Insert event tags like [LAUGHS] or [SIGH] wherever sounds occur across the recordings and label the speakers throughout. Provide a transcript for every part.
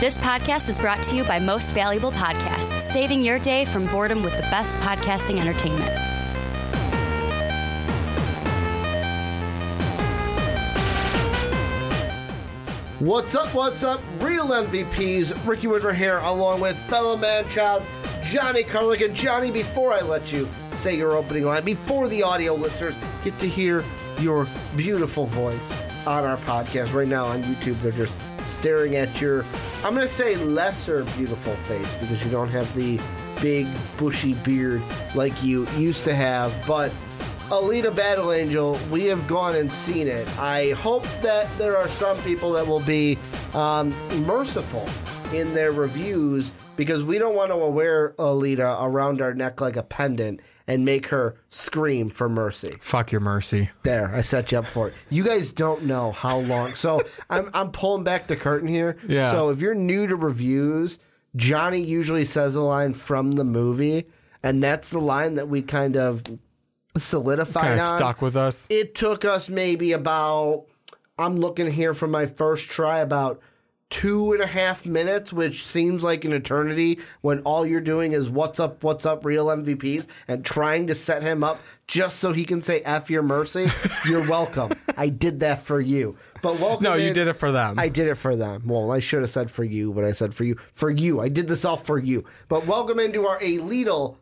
Speaker 1: This podcast is brought to you by Most Valuable Podcasts, saving your day from boredom with the best podcasting entertainment.
Speaker 2: What's up, what's up? Real MVPs, Ricky Widmer here, along with fellow man child Johnny Karlic. And Johnny, before I let you say your opening line, before the audio listeners get to hear your beautiful voice on our podcast right now on YouTube, they're just staring at your, I'm going to say lesser beautiful face because you don't have the big bushy beard like you used to have. But Alita Battle Angel, we have gone and seen it. I hope that there are some people that will be um, merciful in their reviews because we don't want to wear Alita around our neck like a pendant and make her scream for mercy.
Speaker 3: Fuck your mercy.
Speaker 2: There, I set you up for it. You guys don't know how long. So I'm I'm pulling back the curtain here.
Speaker 3: Yeah.
Speaker 2: So if you're new to reviews, Johnny usually says a line from the movie, and that's the line that we kind of solidified
Speaker 3: Kind of
Speaker 2: on.
Speaker 3: stuck with us.
Speaker 2: It took us maybe about I'm looking here for my first try about two and a half minutes, which seems like an eternity when all you're doing is what's up, what's up, real MVPs, and trying to set him up just so he can say F your mercy. [LAUGHS] You're welcome. I did that for you. But welcome.
Speaker 3: No, you
Speaker 2: in-
Speaker 3: did it for them.
Speaker 2: I did it for them. Well, I should have said for you, but I said for you. For you. I did this all for you. But welcome into our Alita,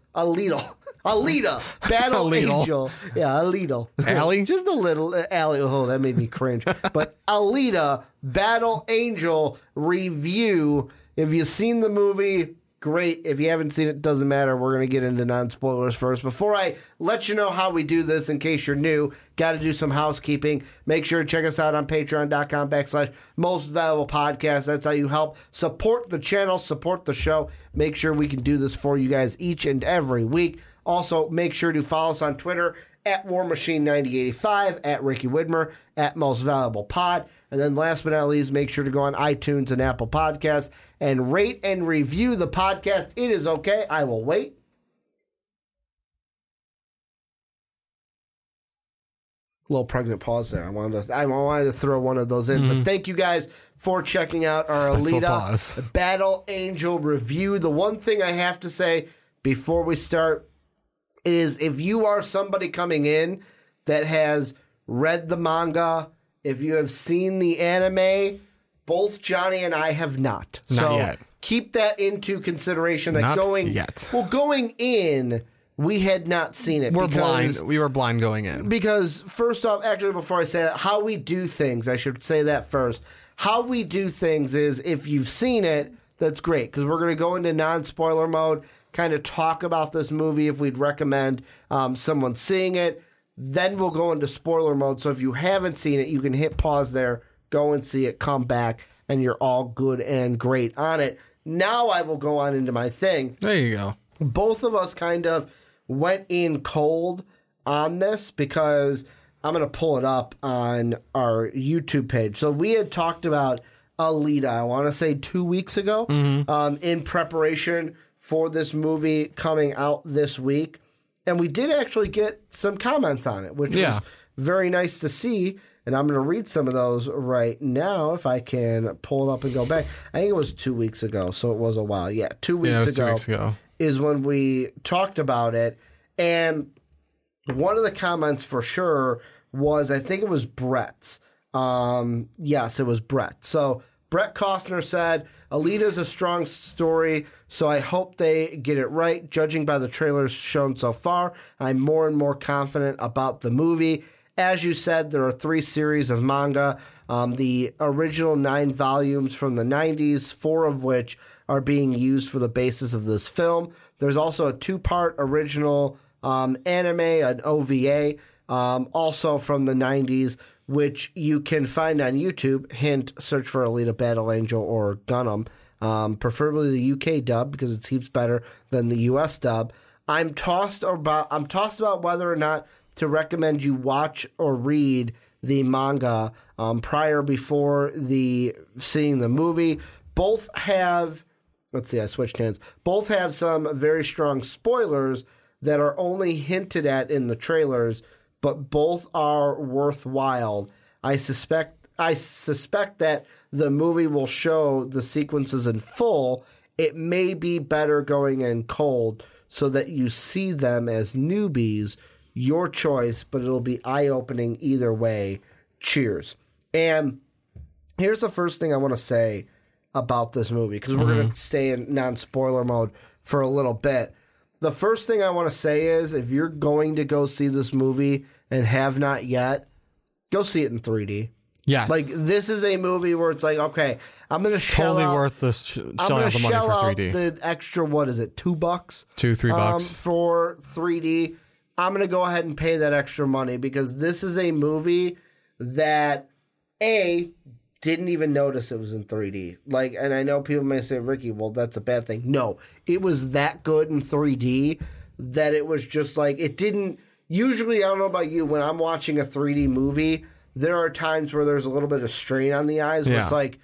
Speaker 2: Alita, [LAUGHS] Battle
Speaker 3: Alita.
Speaker 2: Angel. Yeah, Alita.
Speaker 3: Allie? [LAUGHS]
Speaker 2: Just a little. Uh, Allie. Oh, that made me cringe. but [LAUGHS] Alita Battle Angel review. If you've seen the movie, great. If you haven't seen it, doesn't matter. We're going to get into non spoilers first. Before I let you know how we do this, in case you're new, got to do some housekeeping. Make sure to check us out on patreon.com backslash most valuable podcast. That's how you help support the channel, support the show. Make sure we can do this for you guys each and every week. Also, make sure to follow us on Twitter at War Machine 9085, at Ricky Widmer, at Most Valuable Pod. And then last but not least, make sure to go on iTunes and Apple Podcasts and rate and review the podcast. It is okay. I will wait. Little pregnant pause there. I wanted to, I wanted to throw one of those in. But mm-hmm. thank you guys for checking out our
Speaker 3: Special
Speaker 2: Alita. Battle Angel review. The one thing I have to say before we start is if you are somebody coming in that has read the manga, if you have seen the anime, both Johnny and I have not.
Speaker 3: Not
Speaker 2: so
Speaker 3: yet.
Speaker 2: keep that into consideration. That
Speaker 3: Not
Speaker 2: going
Speaker 3: yet.
Speaker 2: well, going in, we had not seen it.
Speaker 3: We're
Speaker 2: because-
Speaker 3: blind. We were blind going in.
Speaker 2: because first off, actually, before I say that, how we do things, I should say that first. How we do things is if you've seen it, that's great because we're going to go into non spoiler mode, kind of talk about this movie if we'd recommend um, someone seeing it. Then we'll go into spoiler mode. So if you haven't seen it, you can hit pause there, go and see it, come back, and you're all good and great on it. Now I will go on into my thing
Speaker 3: There you go.
Speaker 2: both of us kind of went in cold on this because I'm going to pull it up on our YouTube page. So we had talked about Alita, I want to say two weeks ago, um, in preparation for this movie coming out this week. And we did actually get some comments on it, which
Speaker 3: Yeah.
Speaker 2: was very nice to see. And I'm going to read some of those right now if I can pull it up and go back. I think it was two weeks ago, so it was a while. Yeah, two weeks
Speaker 3: Yeah, was two
Speaker 2: ago
Speaker 3: weeks ago.
Speaker 2: is when we talked about it. And one of the comments for sure was I think it was Brett's. Um, yes, it was Brett. So Brett Costner said, Alita's a strong story, so I hope they get it right. Judging by the trailers shown so far, I'm more and more confident about the movie. As you said, there are three series of manga. Um, the original nine volumes from the 90s, four of which are being used for the basis of this film. There's also a two part original um, anime, an OVA, um, also from the 90s, which you can find on YouTube. Hint, search for Alita Battle Angel or Gunnm, um, preferably the UK dub because it seems better than the US dub. I'm tossed about I'm tossed about whether or not to recommend you watch or read the manga um, prior before the seeing the movie. Both have let's see, I switched hands. Both have some very strong spoilers that are only hinted at in the trailers, but both are worthwhile. I suspect I suspect that the movie will show the sequences in full. It may be better going in cold so that you see them as newbies. Your choice, but it'll be eye opening either way. Cheers. And here's the first thing I want to say about this movie because we're going to mm-hmm. stay in non spoiler mode for a little bit. The first thing I want to say is if you're going to go see this movie and have not yet, go see it in 3D.
Speaker 3: Yes.
Speaker 2: Like this is a movie where it's like, okay, I'm going to shell
Speaker 3: totally
Speaker 2: out,
Speaker 3: worth the sh- shelling out the money
Speaker 2: shell
Speaker 3: for 3D.
Speaker 2: the extra. What is it? Two bucks.
Speaker 3: Two, three
Speaker 2: um,
Speaker 3: bucks.
Speaker 2: for 3D. I'm going to go ahead and pay that extra money because this is a movie that a didn't even notice it was in 3D. Like, and I know people may say, Ricky, well, that's a bad thing. No, it was that good in 3D that it was just like it didn't. Usually, I don't know about you. When I'm watching a 3D movie, there are times where there's a little bit of strain on the eyes. Where
Speaker 3: Yeah.
Speaker 2: it's like,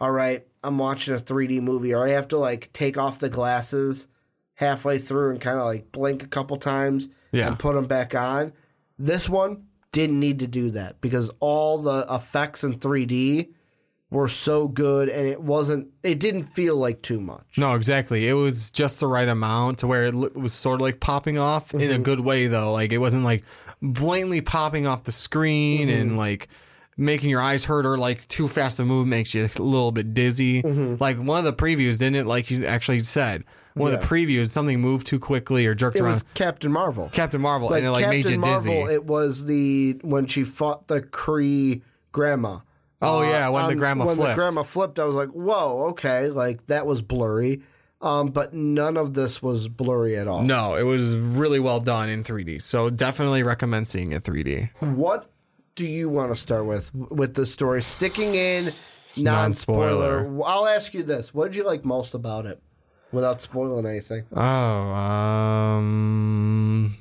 Speaker 2: all right, I'm watching a 3D movie, or I have to like take off the glasses halfway through and kind of like blink a couple times
Speaker 3: Yeah.
Speaker 2: and put them back on. This one didn't need to do that because all the effects in 3D were so good and it wasn't it didn't feel like too much.
Speaker 3: No, exactly. It was just the right amount to where it was sort of like popping off in a
Speaker 2: Mm-hmm.
Speaker 3: good way, though. Like it wasn't like blatantly popping off the screen
Speaker 2: Mm-hmm.
Speaker 3: and like making your eyes hurt or like too fast to move makes you a little bit dizzy.
Speaker 2: Mm-hmm.
Speaker 3: Like one of the previews, didn't it? Like you actually said, one of the previews, something moved too quickly or jerked
Speaker 2: It
Speaker 3: around.
Speaker 2: was Captain Marvel.
Speaker 3: Captain Marvel,
Speaker 2: like
Speaker 3: and it like
Speaker 2: Captain
Speaker 3: made you
Speaker 2: Marvel,
Speaker 3: dizzy.
Speaker 2: it was the when she fought the Kree grandma.
Speaker 3: Oh yeah, when the grandma
Speaker 2: when
Speaker 3: flipped.
Speaker 2: the grandma flipped, I was like, "Whoa, okay!" Like that was blurry, um, but none of this was blurry at all.
Speaker 3: no, it was really well done in 3D. So definitely recommend seeing it 3D.
Speaker 2: What do you want to start with with the story? Sticking in
Speaker 3: Non-spoiler.
Speaker 2: non-spoiler. I'll ask you this: What did you like most about it, without spoiling anything?
Speaker 3: Oh, um,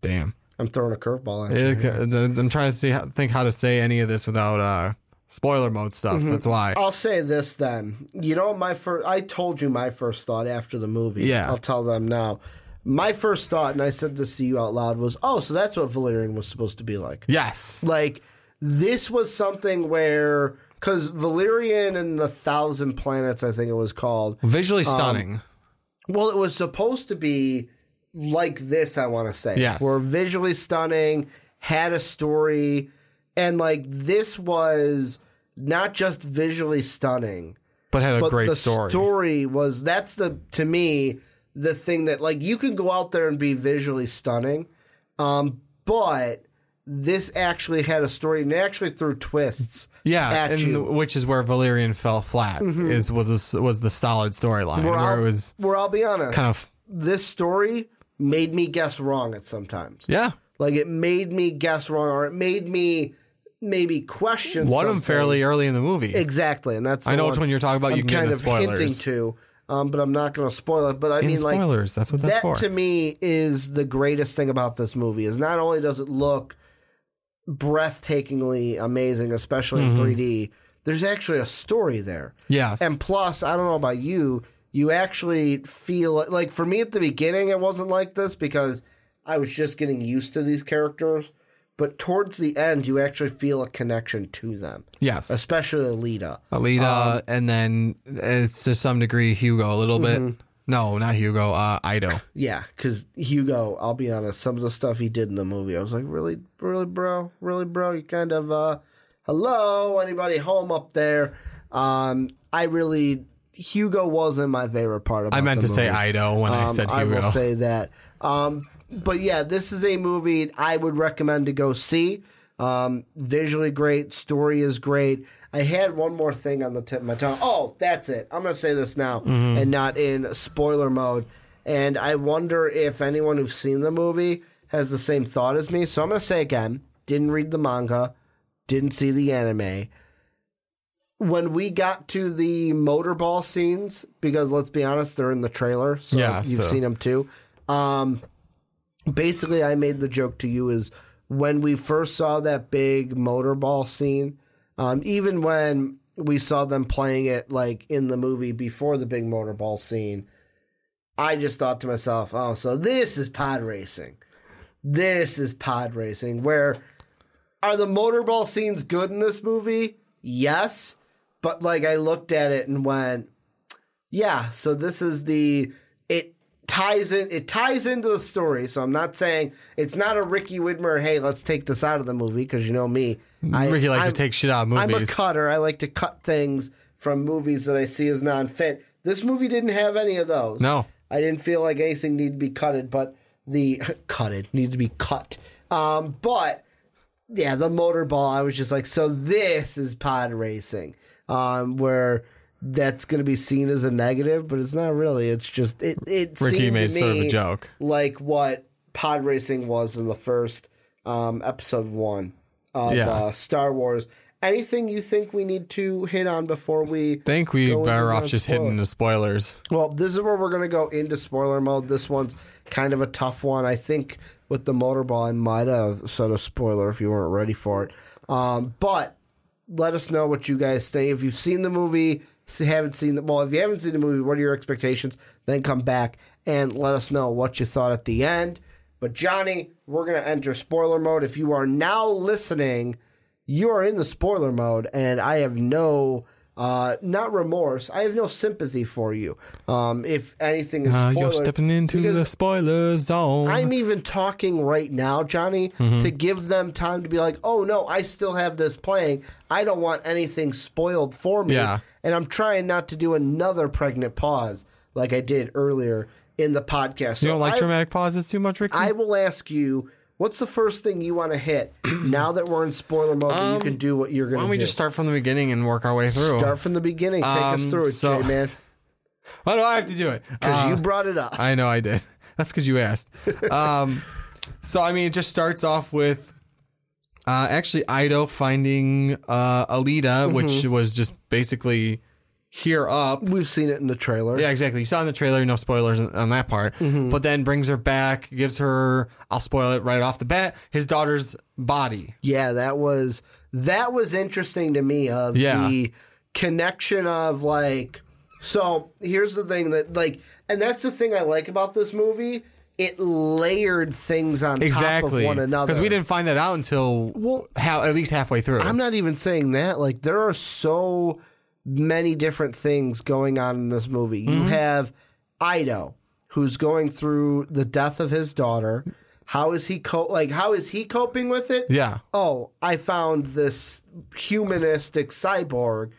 Speaker 3: damn.
Speaker 2: I'm throwing a curveball at you.
Speaker 3: I'm trying to see think how to say any of this without uh, spoiler mode stuff.
Speaker 2: Mm-hmm.
Speaker 3: That's why.
Speaker 2: I'll say this then. You know, my first. I told you my first thought after the movie.
Speaker 3: Yeah.
Speaker 2: I'll tell them now. My first thought, and I said this to you out loud, was, "Oh, so that's what Valerian was supposed to be like."
Speaker 3: Yes.
Speaker 2: Like this was something where because Valerian and the Thousand Planets, I think it was called.
Speaker 3: Visually
Speaker 2: Um,
Speaker 3: stunning.
Speaker 2: Well, it was supposed to be like this. I want to say,
Speaker 3: Yes.
Speaker 2: were visually stunning, had a story, and like this was not just visually stunning,
Speaker 3: but had a
Speaker 2: but
Speaker 3: great
Speaker 2: the
Speaker 3: story.
Speaker 2: was that's the to me the thing that like you can go out there and be visually stunning, um, but this actually had a story and it actually threw twists.
Speaker 3: yeah,
Speaker 2: at
Speaker 3: and
Speaker 2: you. Mm-hmm.
Speaker 3: which is where Valerian fell flat. Is was the, was the solid storyline
Speaker 2: Where
Speaker 3: where
Speaker 2: I'll,
Speaker 3: it was
Speaker 2: where I'll be honest,
Speaker 3: kind of
Speaker 2: this story made me guess wrong at sometimes.
Speaker 3: yeah.
Speaker 2: Like it made me guess wrong, or it made me maybe question.
Speaker 3: One of them fairly early in the movie.
Speaker 2: exactly, and that's
Speaker 3: I know which one you're talking about.
Speaker 2: I'm
Speaker 3: you can
Speaker 2: kind of
Speaker 3: spoilers.
Speaker 2: hinting to, um, but I'm not going to spoil it. But I
Speaker 3: In
Speaker 2: mean, like
Speaker 3: spoilers, that's what that's
Speaker 2: that
Speaker 3: for.
Speaker 2: to me is the greatest thing about this movie. Is not only does it look breathtakingly amazing, especially
Speaker 3: Mm-hmm.
Speaker 2: in 3D. There's actually a story there.
Speaker 3: Yes.
Speaker 2: And plus, I don't know about you, you actually feel like for me at the beginning, it wasn't like this because I was just getting used to these characters. But towards the end, you actually feel a connection to them,
Speaker 3: yes.
Speaker 2: especially Alita.
Speaker 3: Alita,
Speaker 2: Um,
Speaker 3: and then it's to some degree Hugo a little
Speaker 2: Mm-hmm.
Speaker 3: bit. No, not Hugo. Uh, Ido. [LAUGHS]
Speaker 2: Yeah, because Hugo, I'll be honest, some of the stuff he did in the movie, I was like, really, really, bro, really, bro, you kind of, uh, hello, anybody home up there? Um, I really, Hugo wasn't my favorite part. About
Speaker 3: I meant to say. Ido when I said Hugo.
Speaker 2: I will say that. Um, but yeah, this is a movie I would recommend to go see. Um, visually great, story is great. I had one more thing on the tip of my tongue. Oh, that's it. I'm going to say this now and not in spoiler mode. And I wonder if anyone who's seen the movie has the same thought as me. So I'm going to say again didn't read the manga, didn't see the anime. When we got to the motorball scenes, because let's be honest, they're in the trailer, so
Speaker 3: Yeah,
Speaker 2: you've
Speaker 3: so-
Speaker 2: seen them too. Um, basically, I made the joke to you is when we first saw that big motorball scene, um, even when we saw them playing it like in the movie before the big motorball scene, I just thought to myself, oh, so this is pod racing. This is pod racing. Where are the motorball scenes good in this movie? Yes. But like I looked at it and went, yeah, so this is the it ties in it ties into the story. So I'm not saying it's not a Ricky Widmer, hey, let's take this out of the movie, because you know me. I,
Speaker 3: Ricky likes
Speaker 2: I'm-
Speaker 3: to take shit out of movies.
Speaker 2: I'm a cutter. I like to cut things from movies that I see as non fit. This movie didn't have any of those.
Speaker 3: No.
Speaker 2: I didn't feel like anything needed to be cutted, but the [LAUGHS] cutted needs to be cut. Um, but yeah, the motorball. I was just like, so this is pod racing, um, where that's going to be seen as a negative, but it's not really. It's just it. It
Speaker 3: Ricky made
Speaker 2: to
Speaker 3: sort of a
Speaker 2: me
Speaker 3: joke.
Speaker 2: like what pod racing was in the first um, episode one of
Speaker 3: Yeah.
Speaker 2: uh, Star Wars. Anything you think we need to hit on before we
Speaker 3: think we better off just hitting the spoilers.
Speaker 2: Well, this is where we're going to go into spoiler mode. This one's kind of a tough one. I think with the motorball, I might have said a spoiler if you weren't ready for it. Um, but let us know what you guys think. If you've seen the movie, haven't seen the well, if you haven't seen the movie, what are your expectations? Then come back and let us know what you thought at the end. But Johnny, we're to enter spoiler mode. If you are now listening, you are in the spoiler mode, and I have no. Uh, not remorse. I have no sympathy for you. Um, if anything is
Speaker 3: Uh,
Speaker 2: spoiler,
Speaker 3: you're stepping into the spoiler zone.
Speaker 2: I'm even talking right now, Johnny,
Speaker 3: Mm-hmm.
Speaker 2: to give them time to be like, oh no, I still have this playing. I don't want anything spoiled for me.
Speaker 3: Yeah.
Speaker 2: And I'm trying not to do another pregnant pause like I did earlier in the podcast.
Speaker 3: you don't like
Speaker 2: I,
Speaker 3: dramatic pauses too much, Ricky?
Speaker 2: I will ask you, what's the first thing you want to hit [CLEARS THROAT] now that we're in spoiler mode that you can do what you're going
Speaker 3: Um, Why don't
Speaker 2: do?
Speaker 3: we just start from the beginning and work our way through?
Speaker 2: Start from the beginning. Take us
Speaker 3: Um,
Speaker 2: through it,
Speaker 3: so-
Speaker 2: Jay, man. [LAUGHS]
Speaker 3: Why do I have to do it?
Speaker 2: Because
Speaker 3: Uh,
Speaker 2: you brought it up.
Speaker 3: I know I did. [LAUGHS] That's because you asked. [LAUGHS] Um, so I mean, it just starts off with uh, actually Ido finding uh, Alita, which
Speaker 2: Mm-hmm.
Speaker 3: was just basically here up.
Speaker 2: We've seen it in the trailer.
Speaker 3: Yeah, exactly. You saw in the trailer, no spoilers on that part.
Speaker 2: Mm-hmm.
Speaker 3: But then brings her back, gives her, I'll spoil it right off the bat, his daughter's body.
Speaker 2: Yeah, that was that was interesting to me of
Speaker 3: Yeah.
Speaker 2: the connection of like so here's the thing that like and that's the thing I like about this movie. It layered things on
Speaker 3: Exactly.
Speaker 2: top of one another.
Speaker 3: Because we didn't find that out until
Speaker 2: Well,
Speaker 3: how, at least halfway through.
Speaker 2: I'm not even saying that. Like there are so many different things going on in this movie. You
Speaker 3: Mm-hmm.
Speaker 2: have Ido, who's going through the death of his daughter. How is he co- like how is he coping with it?
Speaker 3: yeah.
Speaker 2: oh, I found this humanistic cyborg,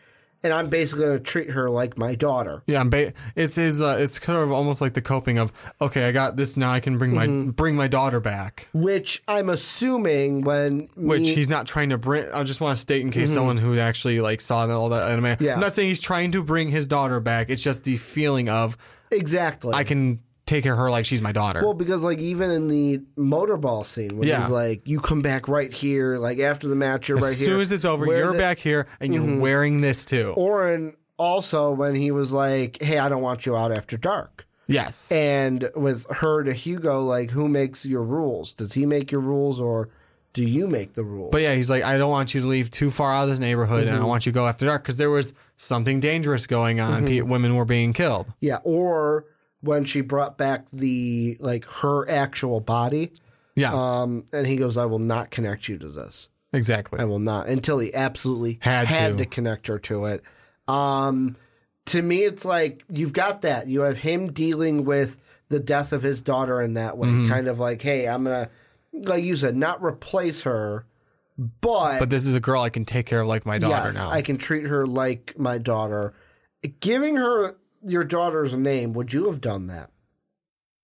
Speaker 2: and I'm basically going to treat her like my daughter.
Speaker 3: Yeah, I'm ba- it's his. Uh, it's sort of almost like the coping of okay, I got this now. I can bring my
Speaker 2: Mm-hmm.
Speaker 3: bring my daughter back.
Speaker 2: Which I'm assuming when
Speaker 3: Which
Speaker 2: me,
Speaker 3: he's not trying to bring. I just want to state in case someone who actually like saw all that anime.
Speaker 2: Mm-hmm. Yeah.
Speaker 3: I'm not saying he's trying to bring his daughter back. It's just the feeling of
Speaker 2: exactly
Speaker 3: I can take care of her like she's my daughter.
Speaker 2: Well, because like even in the motorball scene, when
Speaker 3: Yeah.
Speaker 2: he's like, "You come back right here," like after the match, you're
Speaker 3: as
Speaker 2: right here.
Speaker 3: as soon as it's over, you're
Speaker 2: the-
Speaker 3: back here and you're
Speaker 2: Mm-hmm.
Speaker 3: wearing this too.
Speaker 2: Or in also when he was like, "Hey, I don't want you out after dark."
Speaker 3: yes.
Speaker 2: And with her to Hugo, like, who makes your rules? Does he make your rules, or do you make the rules?
Speaker 3: But yeah, he's like, I don't want you to leave too far out of this neighborhood, and I
Speaker 2: Mm-hmm.
Speaker 3: want you to go after dark because there was something dangerous going on. Pe- women were being killed.
Speaker 2: Yeah, or when she brought back the like her actual body,
Speaker 3: Yes,
Speaker 2: um, and he goes, "I will not connect you to this.
Speaker 3: exactly.
Speaker 2: I will not." Until he absolutely
Speaker 3: Had
Speaker 2: had
Speaker 3: to.
Speaker 2: to connect her to it. Um, to me, it's like you've got that. You have him dealing with the death of his daughter in that way,
Speaker 3: Mm-hmm.
Speaker 2: kind of like, "Hey, I'm gonna." Like you said, not replace her, but,
Speaker 3: But this is a girl I can take care of like my daughter
Speaker 2: yes,
Speaker 3: now.
Speaker 2: I can treat her like my daughter. Giving her your daughter's name, would you have done that?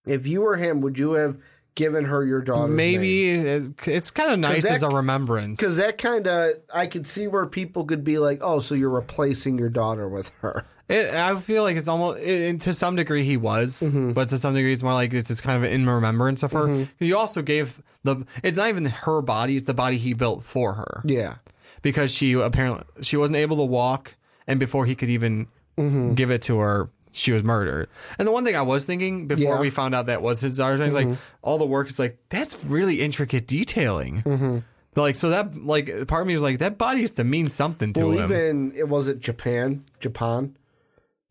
Speaker 2: If you were him, would you have given her your daughter's?
Speaker 3: Maybe it- it's kind of nice
Speaker 2: that-
Speaker 3: as a remembrance.
Speaker 2: Because that kind of, I could see where people could be like, oh, so you're replacing your daughter with her.
Speaker 3: It, I feel like it's almost it, to some degree he was,
Speaker 2: Mm-hmm.
Speaker 3: but to some degree it's more like it's just kind of in remembrance of her. You also gave the it's not even her body; it's the body he built for her
Speaker 2: Yeah.
Speaker 3: because she apparently she wasn't able to walk, and before he could even
Speaker 2: Mm-hmm.
Speaker 3: give it to her, she was murdered. And the one thing I was thinking before
Speaker 2: Yeah. Mm-hmm.
Speaker 3: we found out that was his daughter, I was like, all the work is like that's really intricate detailing.
Speaker 2: Mm-hmm.
Speaker 3: Like so that like part of me was like that body used to mean something to
Speaker 2: Well,
Speaker 3: him.
Speaker 2: even it was it Japan, Japan,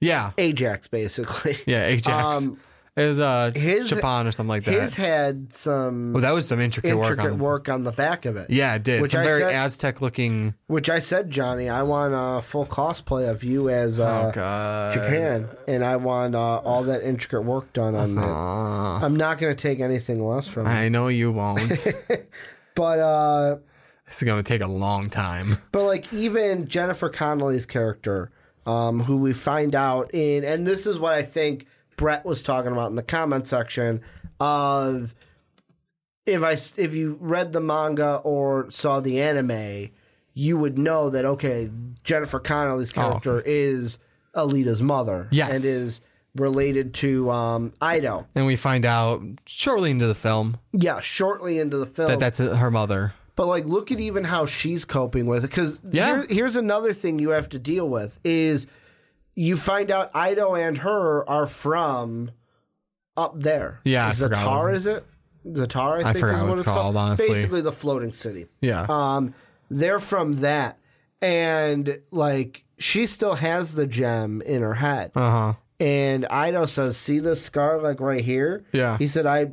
Speaker 3: yeah,
Speaker 2: Ajax basically.
Speaker 3: yeah, Ajax.
Speaker 2: Um,
Speaker 3: it was uh
Speaker 2: his-
Speaker 3: or something like that.
Speaker 2: His had some
Speaker 3: well, that was some intricate,
Speaker 2: intricate
Speaker 3: work
Speaker 2: work
Speaker 3: on.
Speaker 2: on, the back of it.
Speaker 3: Yeah, it did.
Speaker 2: Which
Speaker 3: some
Speaker 2: I
Speaker 3: very
Speaker 2: said-
Speaker 3: Aztec looking.
Speaker 2: Which I said, Johnny, I want a full cosplay of you as uh,
Speaker 3: oh.
Speaker 2: Japan, and I want uh, all that intricate work done on that.
Speaker 3: Uh,
Speaker 2: I'm not going to take anything less from it.
Speaker 3: I know you won't. [LAUGHS]
Speaker 2: But uh,
Speaker 3: is going to take a long time. [LAUGHS]
Speaker 2: but like even Jennifer Connelly's character, um, who we find out in, and this is what I think Brett was talking about in the comment section of if I if you read the manga or saw the anime, you would know that okay, Jennifer Connelly's character is Alita's mother,
Speaker 3: Yes.
Speaker 2: and is related to um, Ido.
Speaker 3: And we find out shortly into the film
Speaker 2: Yeah, shortly into the film,
Speaker 3: that that's her mother.
Speaker 2: But like, look at even how she's coping with it. Because
Speaker 3: Yeah.
Speaker 2: here, here's another thing you have to deal with is you find out Ido and her are from up there.
Speaker 3: Yeah,
Speaker 2: Zatar is it? Zatar, I,
Speaker 3: I
Speaker 2: think
Speaker 3: forgot
Speaker 2: is
Speaker 3: what
Speaker 2: what
Speaker 3: it's
Speaker 2: called.
Speaker 3: called, honestly.
Speaker 2: Basically, the floating city.
Speaker 3: Yeah.
Speaker 2: Um, they're from that, and like she still has the gem in her head.
Speaker 3: Uh huh.
Speaker 2: And Ido says, "See this scar, like right here."
Speaker 3: Yeah.
Speaker 2: He said, "I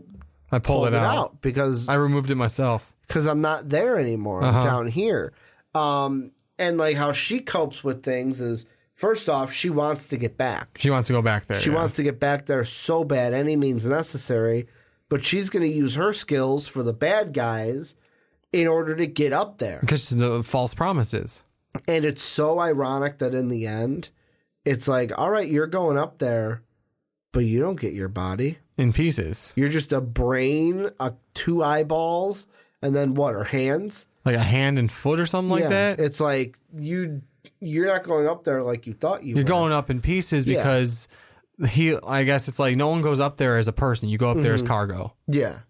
Speaker 3: I pulled,
Speaker 2: pulled
Speaker 3: it, out.
Speaker 2: because
Speaker 3: I removed it myself.
Speaker 2: because I'm not there anymore.
Speaker 3: Uh-huh.
Speaker 2: I'm down here. Um, and like how she copes with things is first off, she wants to get back.
Speaker 3: She wants to go back there.
Speaker 2: She
Speaker 3: yeah.
Speaker 2: wants to get back there so bad, any means necessary. But she's going to use her skills for the bad guys in order to get up there.
Speaker 3: because the false promises.
Speaker 2: And it's so ironic that in the end, it's like, all right, you're going up there, but you don't get your body.
Speaker 3: in pieces,
Speaker 2: You're just a brain, a two eyeballs, and then what? Her hands.
Speaker 3: like a hand and foot or something like that.
Speaker 2: It's like you you're not going up there like you thought you
Speaker 3: You're
Speaker 2: were.
Speaker 3: going up in pieces
Speaker 2: Yeah.
Speaker 3: because he. I guess it's like no one goes up there as a person. You go up there as
Speaker 2: Mm-hmm.
Speaker 3: cargo.
Speaker 2: Yeah.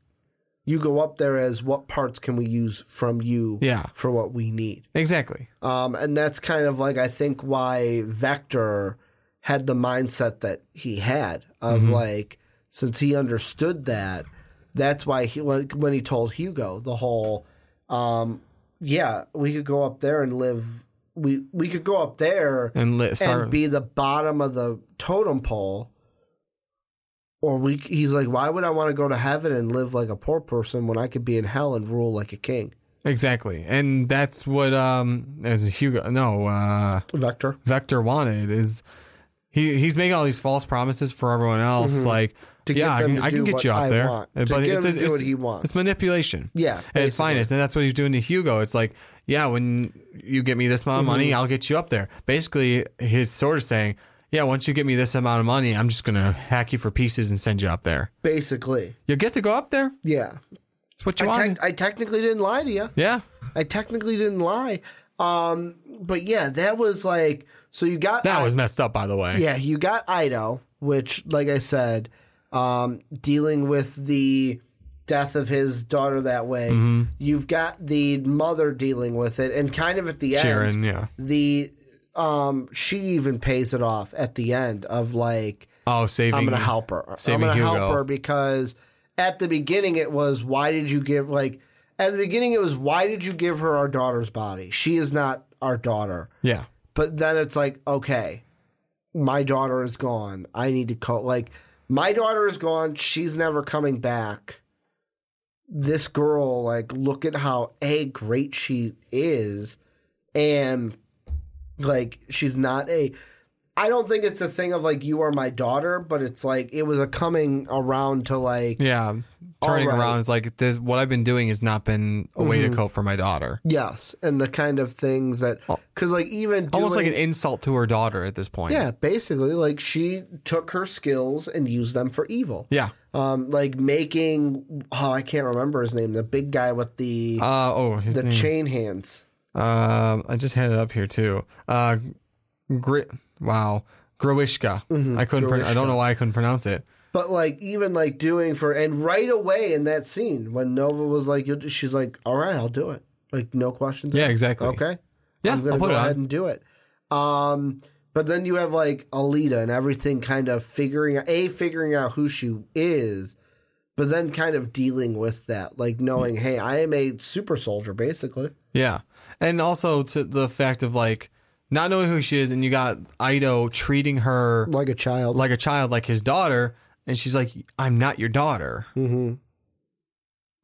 Speaker 2: You go up there as what parts can we use from you
Speaker 3: Yeah.
Speaker 2: for what we need.
Speaker 3: Exactly.
Speaker 2: Um, and that's kind of like I think why Vector had the mindset that he had of
Speaker 3: Mm-hmm.
Speaker 2: like since he understood that, that's why he when, when he told Hugo the whole um, yeah, we could go up there and live we we could go up there
Speaker 3: And li- start.
Speaker 2: and be the bottom of the totem pole. Or we, he's like, why would I want to go to heaven and live like a poor person when I could be in hell and rule like a king?
Speaker 3: exactly, and that's what um as Hugo. No, uh,
Speaker 2: Vector.
Speaker 3: Vector wanted is he he's making all these false promises for everyone else. Like,
Speaker 2: Mm-hmm. To
Speaker 3: yeah, I can, I can get you up
Speaker 2: I
Speaker 3: there,
Speaker 2: want.
Speaker 3: but it's,
Speaker 2: him to do
Speaker 3: it's,
Speaker 2: what he wants.
Speaker 3: It's manipulation.
Speaker 2: Yeah,
Speaker 3: at its finest, and that's what he's doing to Hugo. It's like, yeah, when you get me this amount of
Speaker 2: Mm-hmm.
Speaker 3: money, I'll get you up there. Basically, he's sort of saying, yeah, once you get me this amount of money, I'm just gonna hack you for pieces and send you up there.
Speaker 2: Basically.
Speaker 3: You get to go up there.
Speaker 2: Yeah.
Speaker 3: It's what you
Speaker 2: I,
Speaker 3: want.
Speaker 2: I technically didn't lie to you.
Speaker 3: yeah,
Speaker 2: I technically didn't lie. Um, but yeah, that was like, so you got
Speaker 3: that
Speaker 2: I-
Speaker 3: was messed up, by the way.
Speaker 2: Yeah, you got Ido, which, like I said, um, dealing with the death of his daughter that way.
Speaker 3: Mm-hmm.
Speaker 2: You've got the mother dealing with it, and kind of at the end,
Speaker 3: Chiren. Yeah.
Speaker 2: the um, she even pays it off at the end of like,
Speaker 3: Oh, saving.
Speaker 2: I'm going to help her. I'm going to help her because at the beginning it was, why did you give like at the beginning it was, why did you give her our daughter's body? She is not our daughter.
Speaker 3: Yeah.
Speaker 2: But then it's like, okay, my daughter is gone. I need to call. Like, my daughter is gone. She's never coming back. This girl, like, look at how a great she is, and like she's not a. I don't think it's a thing of like you are my daughter, but it's like it was a coming around to like
Speaker 3: Yeah. Turning
Speaker 2: right.
Speaker 3: around is like this. What I've been doing has not been a way
Speaker 2: Mm-hmm.
Speaker 3: to cope for my daughter.
Speaker 2: yes, and the kind of things that because like even
Speaker 3: Almost like an insult to her daughter at this point.
Speaker 2: Yeah, basically, like she took her skills and used them for evil.
Speaker 3: Yeah.
Speaker 2: Um, like making oh, I can't remember his name, the big guy with the
Speaker 3: Uh, oh, his
Speaker 2: the
Speaker 3: name.
Speaker 2: chain hands.
Speaker 3: Um, I just had it up here too. Uh, Gri- Wow, Grewishka. I couldn't. Pro- I don't know why I couldn't pronounce it.
Speaker 2: But like even like doing for and right away in that scene when Nova was like, she's like, "All right, I'll do it." Like no questions.
Speaker 3: Yeah,
Speaker 2: asked.
Speaker 3: exactly.
Speaker 2: Okay.
Speaker 3: Yeah,
Speaker 2: I'm gonna go ahead and do it. Um, but then you have like Alita and everything kind of figuring out a figuring out who she is, but then kind of dealing with that, like knowing, hey, I am a super soldier, basically.
Speaker 3: Yeah, and also to the fact of like not knowing who she is, and you got Ido treating her
Speaker 2: Like a child.
Speaker 3: like a child, like his daughter, and she's like, "I'm not your daughter."
Speaker 2: mm-hmm.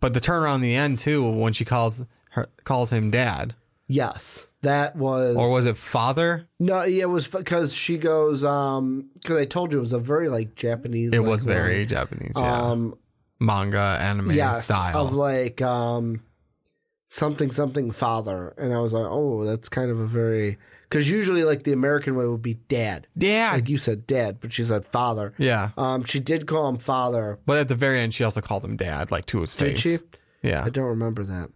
Speaker 3: But the turnaround in the end too, when she calls her calls him dad,
Speaker 2: Yes, that was.
Speaker 3: or was it father?
Speaker 2: no? It was because she goes. Um, because I told you it was a very like Japanese.
Speaker 3: It
Speaker 2: like,
Speaker 3: was very
Speaker 2: line.
Speaker 3: Japanese, yeah,
Speaker 2: Um,
Speaker 3: manga anime
Speaker 2: yes,
Speaker 3: style.
Speaker 2: of like um something something father, and I was like, oh, that's kind of a very because usually like the American way would be dad,
Speaker 3: dad.
Speaker 2: like you said dad, but she said father.
Speaker 3: yeah,
Speaker 2: Um, she did call him father.
Speaker 3: but at the very end, she also called him dad, like to his face.
Speaker 2: Did
Speaker 3: face.
Speaker 2: she?
Speaker 3: Yeah,
Speaker 2: I don't remember that.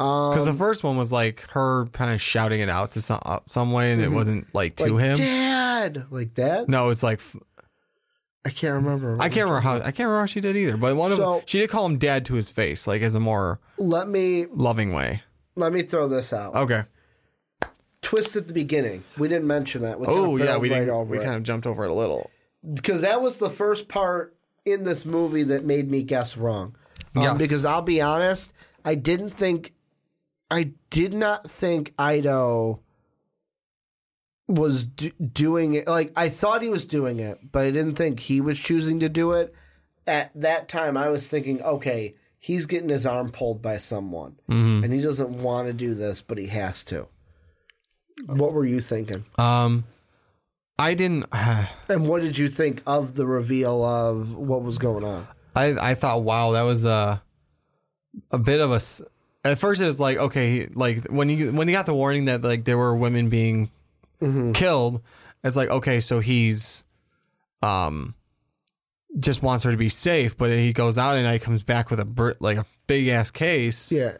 Speaker 2: Um,
Speaker 3: because the first one was like her kind of shouting it out to some uh, some way, and it wasn't like to
Speaker 2: Mm-hmm. like,
Speaker 3: him.
Speaker 2: dad, like that.
Speaker 3: No, it's like
Speaker 2: I can't remember.
Speaker 3: I can't remember how I can't remember how she did either. But one of
Speaker 2: So-
Speaker 3: them, she did call him dad to his face, like as a more
Speaker 2: Let me
Speaker 3: loving way.
Speaker 2: let me throw this out.
Speaker 3: Okay.
Speaker 2: Twist at the beginning. We didn't mention that. We kind
Speaker 3: Oh
Speaker 2: of
Speaker 3: yeah, we
Speaker 2: right
Speaker 3: didn't,
Speaker 2: over
Speaker 3: we
Speaker 2: it.
Speaker 3: kind of jumped over it a little.
Speaker 2: because that was the first part in this movie that made me guess wrong. Um,
Speaker 3: Yes.
Speaker 2: Because I'll be honest, I didn't think, I did not think Ido was do- doing it. Like I thought he was doing it, but I didn't think he was choosing to do it. At that time, I was thinking, okay, he's getting his arm pulled by someone,
Speaker 3: Mm-hmm.
Speaker 2: and he doesn't want to do this, but he has to. What were you thinking?
Speaker 3: Um, I didn't. [SIGHS]
Speaker 2: And what did you think of the reveal of what was going on?
Speaker 3: I I thought, wow, that was a a bit of a. At first, it was like okay, like when you when you got the warning that like there were women being killed, it's like okay, so he's um just wants her to be safe, but he goes out and he comes back with a like a big ass case,
Speaker 2: Yeah.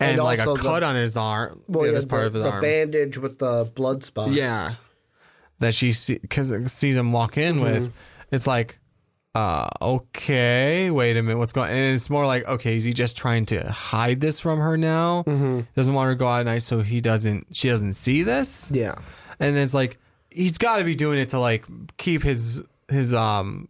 Speaker 3: And,
Speaker 2: And
Speaker 3: like a
Speaker 2: also the-
Speaker 3: cut on his arm.
Speaker 2: Well,
Speaker 3: yeah, this part
Speaker 2: the,
Speaker 3: of his
Speaker 2: the
Speaker 3: arm.
Speaker 2: bandage with the blood spot.
Speaker 3: Yeah. That she see, cause sees him walk in
Speaker 2: Mm-hmm.
Speaker 3: with. It's like, uh, okay, wait a minute, what's going? And it's more like, okay, is he just trying to hide this from her now? Mm-hmm. Doesn't want her to go out at night, so he doesn't. She doesn't see this.
Speaker 2: Yeah.
Speaker 3: And then it's like he's got to be doing it to like keep his his um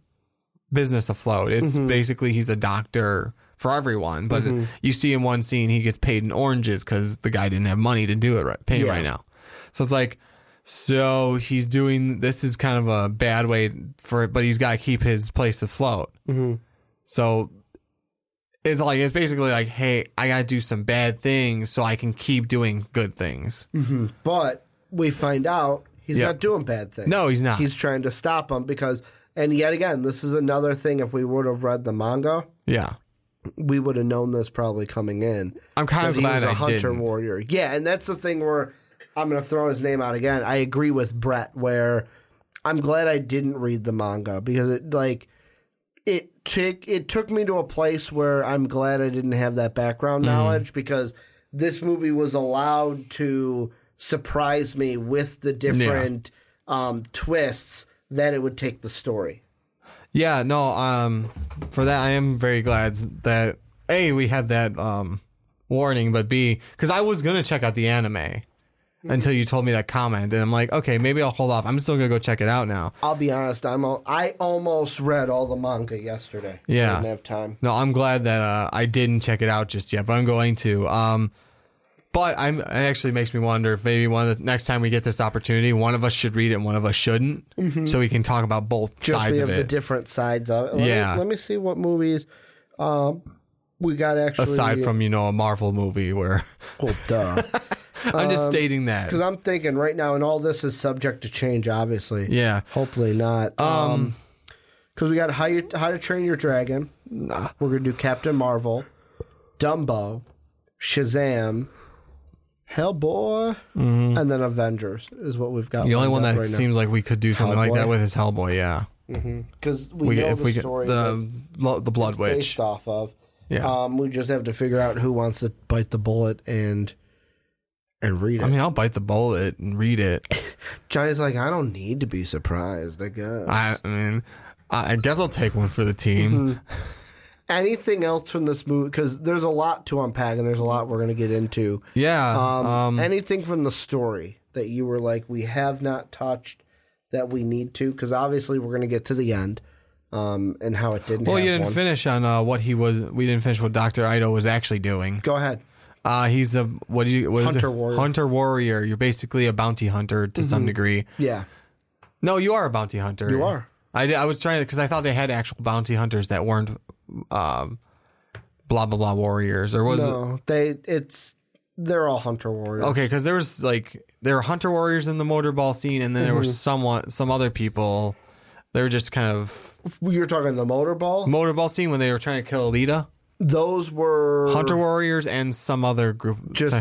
Speaker 3: business afloat. It's
Speaker 2: Mm-hmm.
Speaker 3: basically he's a doctor for everyone, but you see in one scene he gets paid in oranges because the guy didn't have money to do it right, pay
Speaker 2: Yeah.
Speaker 3: right now. So it's like, so he's doing this is kind of a bad way for it, but he's got to keep his place afloat. Mm-hmm. So it's like it's basically like, hey, I got to do some bad things so I can keep doing good things.
Speaker 2: But we find out he's
Speaker 3: Yeah.
Speaker 2: not doing bad things.
Speaker 3: No, he's not.
Speaker 2: He's trying to stop him because, and yet again, this is another thing. If we would have read the manga,
Speaker 3: Yeah.
Speaker 2: We would have known this probably coming in.
Speaker 3: I'm kind of
Speaker 2: that he
Speaker 3: glad
Speaker 2: was a
Speaker 3: I
Speaker 2: hunter
Speaker 3: didn't.
Speaker 2: warrior. Yeah, and that's the thing where I'm going to throw his name out again. I agree with Brett where I'm glad I didn't read the manga because it like it took it took me to a place where I'm glad I didn't have that background
Speaker 3: Mm-hmm.
Speaker 2: knowledge because this movie was allowed to surprise me with the different um, twists that it would take the story.
Speaker 3: Yeah, no, um for that I am very glad that A we had that um warning, but B cuz I was going to check out the anime until you told me that comment and I'm like, okay, maybe I'll hold off. I'm still going to go check it out now.
Speaker 2: I'll be honest, I'm al- I almost read all the manga yesterday.
Speaker 3: Yeah.
Speaker 2: I didn't have time.
Speaker 3: No, I'm glad that uh, I didn't check it out just yet, but I'm going to. Um, but I'm it actually makes me wonder if maybe one of the next time we get this opportunity, one of us should read it and one of us shouldn't, so we can talk about both
Speaker 2: Mm-hmm. Just
Speaker 3: sides of
Speaker 2: have the different sides of it. Let
Speaker 3: Yeah.
Speaker 2: Me, let me see what movies um, we got actually.
Speaker 3: Aside from you know a Marvel movie where
Speaker 2: oh, duh. [LAUGHS]
Speaker 3: I'm just stating that.
Speaker 2: Because I'm thinking right now, and all this is subject to change, obviously.
Speaker 3: Yeah.
Speaker 2: Hopefully not. Um, because we got how you how to train your dragon. Nah. We're gonna do Captain Marvel, Dumbo, Shazam, Hellboy, and then Avengers is what we've got.
Speaker 3: Mm-hmm. The only one that
Speaker 2: right now.
Speaker 3: seems like we could do something like that with is Hellboy. Yeah,
Speaker 2: because we,
Speaker 3: we
Speaker 2: know
Speaker 3: if
Speaker 2: the
Speaker 3: we
Speaker 2: story
Speaker 3: the the Blood Witch.
Speaker 2: based off of.
Speaker 3: Yeah.
Speaker 2: Um, we just have to figure out who wants to bite the bullet and and read it.
Speaker 3: I mean, I'll bite the bullet and read it. [LAUGHS]
Speaker 2: Johnny's like, I don't need to be surprised. I guess.
Speaker 3: I, I mean, I I guess I'll take one for the team.
Speaker 2: Mm-hmm. [LAUGHS] Anything else from this movie? Because there's a lot to unpack, and there's a lot we're going to get into.
Speaker 3: Yeah.
Speaker 2: Um,
Speaker 3: Um,
Speaker 2: anything from the story that you were like, we have not touched that we need to? Because obviously we're going to get to the end, um, and how it didn't.
Speaker 3: well, you didn't
Speaker 2: one.
Speaker 3: finish on uh, what he was. We didn't finish what Doctor Ido was actually doing.
Speaker 2: Go ahead.
Speaker 3: Uh, he's a what do you what is
Speaker 2: Hunter
Speaker 3: it?
Speaker 2: warrior. Mm-hmm.
Speaker 3: Hunter warrior. You're basically a bounty hunter to some degree.
Speaker 2: Yeah,
Speaker 3: No, you are a bounty hunter.
Speaker 2: You are.
Speaker 3: I, I was trying to because I thought they had actual bounty hunters that weren't um, blah blah blah warriors or was it
Speaker 2: no, they it's they're all hunter warriors.
Speaker 3: okay because there was like there were hunter warriors in the motorball scene and then there
Speaker 2: Mm-hmm.
Speaker 3: was somewhat some other people. They were just kind of
Speaker 2: You're talking the motorball.
Speaker 3: motorball scene when they were trying to kill Alita.
Speaker 2: Those were
Speaker 3: Hunter warriors and some other group.
Speaker 2: just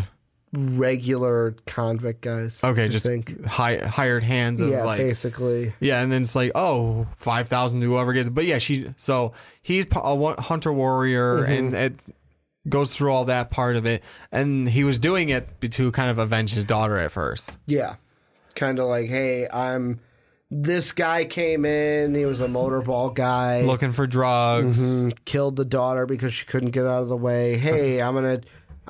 Speaker 2: regular convict guys.
Speaker 3: okay,
Speaker 2: I
Speaker 3: just
Speaker 2: think.
Speaker 3: hi, hired hands of
Speaker 2: yeah,
Speaker 3: like
Speaker 2: basically.
Speaker 3: Yeah, and then it's like, oh, 5,000 to whoever gets. But yeah, she, so he's a hunter warrior and it goes through all that part of it. And he was doing it to kind of avenge his daughter at first.
Speaker 2: Yeah. Kind of like, hey, I'm. This guy came in. He was a motorball guy.
Speaker 3: Looking for drugs.
Speaker 2: Mm, killed the daughter because she couldn't get out of the way. Hey, I'm gonna,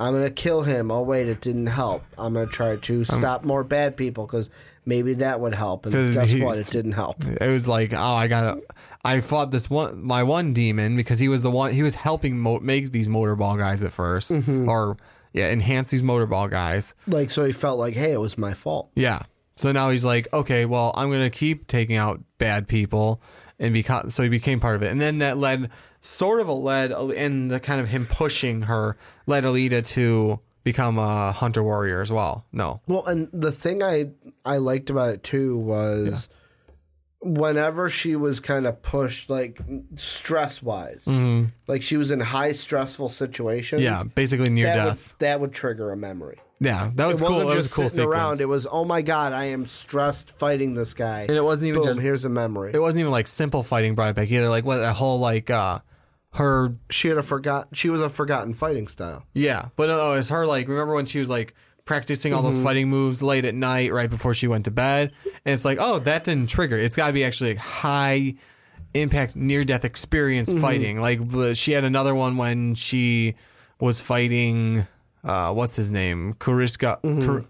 Speaker 2: I'm gonna kill him. Oh wait, it didn't help. I'm gonna try to um, stop more bad people because maybe that would help. And
Speaker 3: 'Cause
Speaker 2: guess
Speaker 3: he-
Speaker 2: what? It didn't help.
Speaker 3: It was like, oh, I gotta. I fought this one, my one demon, because he was the one, he was helping mo- make these motorball guys at 1st mm-hmm. Or, yeah, enhance these motorball guys.
Speaker 2: Like so, he felt like, hey, it was my fault.
Speaker 3: Yeah. So now he's like, okay, well, I'm going to keep taking out bad people. And because, so he became part of it. And then that led, sort of a led, in the kind of him pushing her, led Alita to become a hunter warrior as well. No.
Speaker 2: Well, and the thing I I liked about it too was whenever she was kind of pushed, like stress wise, like she was in high stressful situations.
Speaker 3: Mm-hmm. Yeah. Basically near
Speaker 2: that
Speaker 3: death.
Speaker 2: would that would trigger a memory.
Speaker 3: yeah. That was
Speaker 2: it
Speaker 3: cool.
Speaker 2: wasn't
Speaker 3: That was
Speaker 2: just
Speaker 3: a cool
Speaker 2: sitting
Speaker 3: sequence.
Speaker 2: around. It was oh my god, I am stressed fighting this guy.
Speaker 3: and it wasn't even
Speaker 2: Boom,
Speaker 3: just,
Speaker 2: here's a memory.
Speaker 3: it wasn't even like simple fighting brought it back either. Like what that whole like, uh, her
Speaker 2: she had a forgot. She was a forgotten fighting style.
Speaker 3: Yeah, but no, it's her like remember when she was like practicing all those fighting moves late at night right before she went to bed, and it's like oh that didn't trigger. It's got to be actually like high impact near death experience fighting. Like she had another one when she was fighting uh what's his name Kuriska Kur-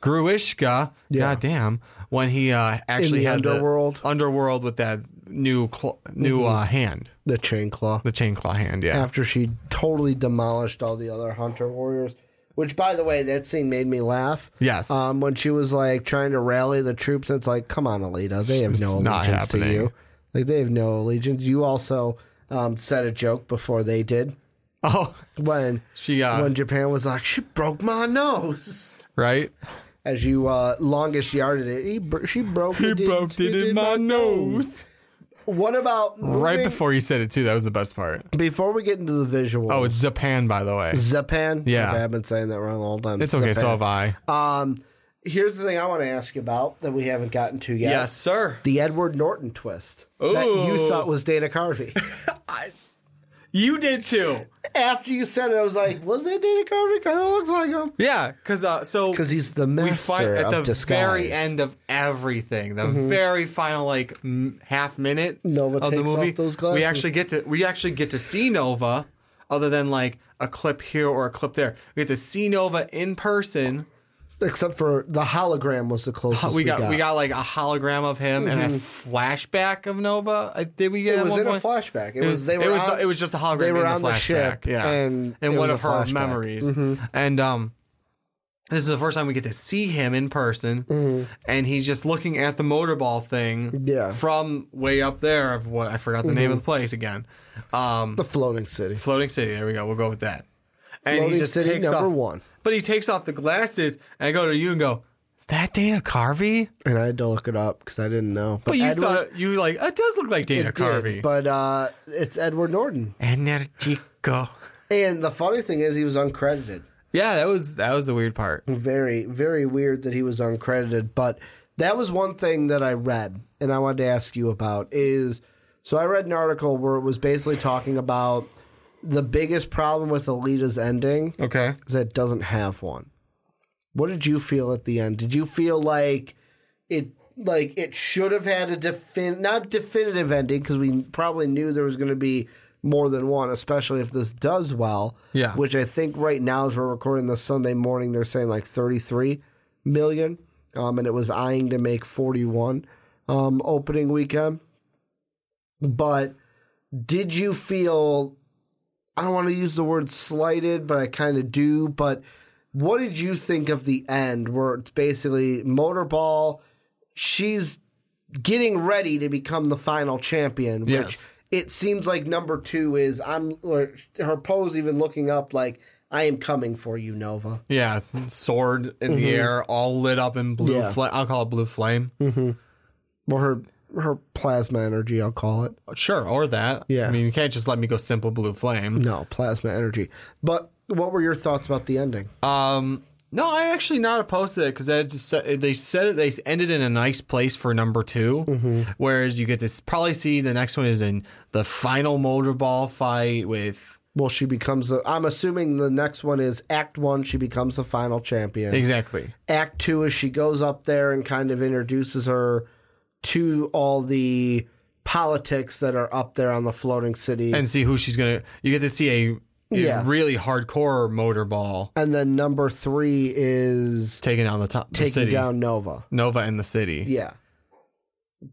Speaker 3: Grewishka. God damn when he uh actually
Speaker 2: the
Speaker 3: had
Speaker 2: underworld?
Speaker 3: the underworld with that new cl- new uh hand
Speaker 2: The chain claw.
Speaker 3: the chain claw hand. Yeah.
Speaker 2: after she totally demolished all the other hunter warriors. Which, by the way, that scene made me laugh.
Speaker 3: Yes.
Speaker 2: Um, when she was like trying to rally the troops, it's like, come on, Alita, they have
Speaker 3: It's
Speaker 2: no allegiance to you. Like they have no allegiance. You also um, said a joke before they did
Speaker 3: oh, [LAUGHS]
Speaker 2: when
Speaker 3: she uh
Speaker 2: when Japan was like, she broke my nose.
Speaker 3: right.
Speaker 2: As you uh, longest yarded it, he she broke it. What about
Speaker 3: Right before you said it too, that was the best part.
Speaker 2: before we get into the visuals?
Speaker 3: Oh, it's Zapan, by the way.
Speaker 2: Zapan.
Speaker 3: Yeah.
Speaker 2: Okay, I've been saying that wrong all the time.
Speaker 3: It's okay. So have I.
Speaker 2: Um, here's the thing I want to ask you about that we haven't gotten to yet.
Speaker 3: Yes, sir.
Speaker 2: The Edward Norton twist that you
Speaker 3: Ooh.
Speaker 2: thought was Dana Carvey. [LAUGHS] [LAUGHS]
Speaker 3: You did too.
Speaker 2: After you said it, I was like, was that Dana Carvey? Kind of looks like him.
Speaker 3: Yeah, because uh, so
Speaker 2: Because he's the
Speaker 3: we
Speaker 2: master
Speaker 3: find at
Speaker 2: of
Speaker 3: the
Speaker 2: disguise. Mm-hmm.
Speaker 3: very end of everything, the very final like m- half minute
Speaker 2: Nova
Speaker 3: of the movie,
Speaker 2: those glasses.
Speaker 3: we actually get to we actually get to see Nova, other than like a clip here or a clip there. We get to see Nova in person.
Speaker 2: Except for the hologram was the closest
Speaker 3: We got, we got like a hologram of him and a flashback of Nova. Uh, Did we get
Speaker 2: Mm-hmm. It was in a flashback. It,
Speaker 3: It
Speaker 2: was
Speaker 3: was,
Speaker 2: they were
Speaker 3: it was,
Speaker 2: on,
Speaker 3: the- it was just a hologram
Speaker 2: they were on
Speaker 3: the
Speaker 2: the ship,
Speaker 3: yeah,
Speaker 2: and
Speaker 3: and one of her
Speaker 2: flashback. Mm-hmm.
Speaker 3: memories. And um, this is the first time we get to see him in person, and he's just looking at the motorball thing,
Speaker 2: Mm-hmm. Yeah. Mm-hmm.
Speaker 3: from way up there. Of what I forgot the name of the place again, um,
Speaker 2: the floating city.
Speaker 3: floating city. There we go. We'll go with that. And
Speaker 2: Floating
Speaker 3: he just
Speaker 2: city
Speaker 3: takes
Speaker 2: number
Speaker 3: off,
Speaker 2: one.
Speaker 3: But he takes off the glasses, and I go to you and go, "Is that Dana Carvey?"
Speaker 2: And I had to look it up because I didn't know.
Speaker 3: But you
Speaker 2: Edward-
Speaker 3: thought you were like it does look like Dana
Speaker 2: it did,
Speaker 3: Carvey.
Speaker 2: but uh, it's Edward Norton.
Speaker 3: Energico.
Speaker 2: And the funny thing is, he was uncredited.
Speaker 3: Yeah, that was that was the weird part.
Speaker 2: Very, very weird that he was uncredited. But that was one thing that I read, and I wanted to ask you about is so I read an article where it was basically talking about the biggest problem with Alita's ending
Speaker 3: Okay.
Speaker 2: is that it doesn't have one. What did you feel at the end? Did you feel like it like it should have had a defin not definitive ending because we probably knew there was going to be more than one, especially if this does well.
Speaker 3: Yeah.
Speaker 2: Which I think right now, as we're recording this Sunday morning, they're saying like 33 million. Um, and it was eyeing to make 41 um, opening weekend. But did you feel, I don't want to use the word slighted, but I kind of do. But what did you think of the end where it's basically Motorball? She's getting ready to become the final champion, which
Speaker 3: Yes.
Speaker 2: it seems like number two is I'm or her pose even looking up like I am coming for you, Nova.
Speaker 3: Yeah, sword in the air, all lit up in blue.
Speaker 2: Mm-hmm. Yeah.
Speaker 3: I'll call it blue flame.
Speaker 2: Or her her plasma energy, I'll call it.
Speaker 3: Sure, or that.
Speaker 2: Yeah.
Speaker 3: I mean, you can't just let me go simple blue flame.
Speaker 2: No, plasma energy. But what were your thoughts about the ending?
Speaker 3: Um, no, I actually not opposed to it because they just said, they said it. They ended in a nice place for number 2
Speaker 2: Mm-hmm.
Speaker 3: Whereas you get to probably see the next one is in the final motorball fight with
Speaker 2: Well, she becomes the. I'm assuming the next one is Act One. She becomes the final champion.
Speaker 3: exactly.
Speaker 2: Act Two is she goes up there and kind of introduces her to all the politics that are up there on the floating city.
Speaker 3: and see who she's gonna. You get to see a,
Speaker 2: Yeah.
Speaker 3: really hardcore motorball
Speaker 2: And then number three is
Speaker 3: taking down the top the
Speaker 2: taking
Speaker 3: city.
Speaker 2: down Nova.
Speaker 3: Nova in the city.
Speaker 2: Yeah.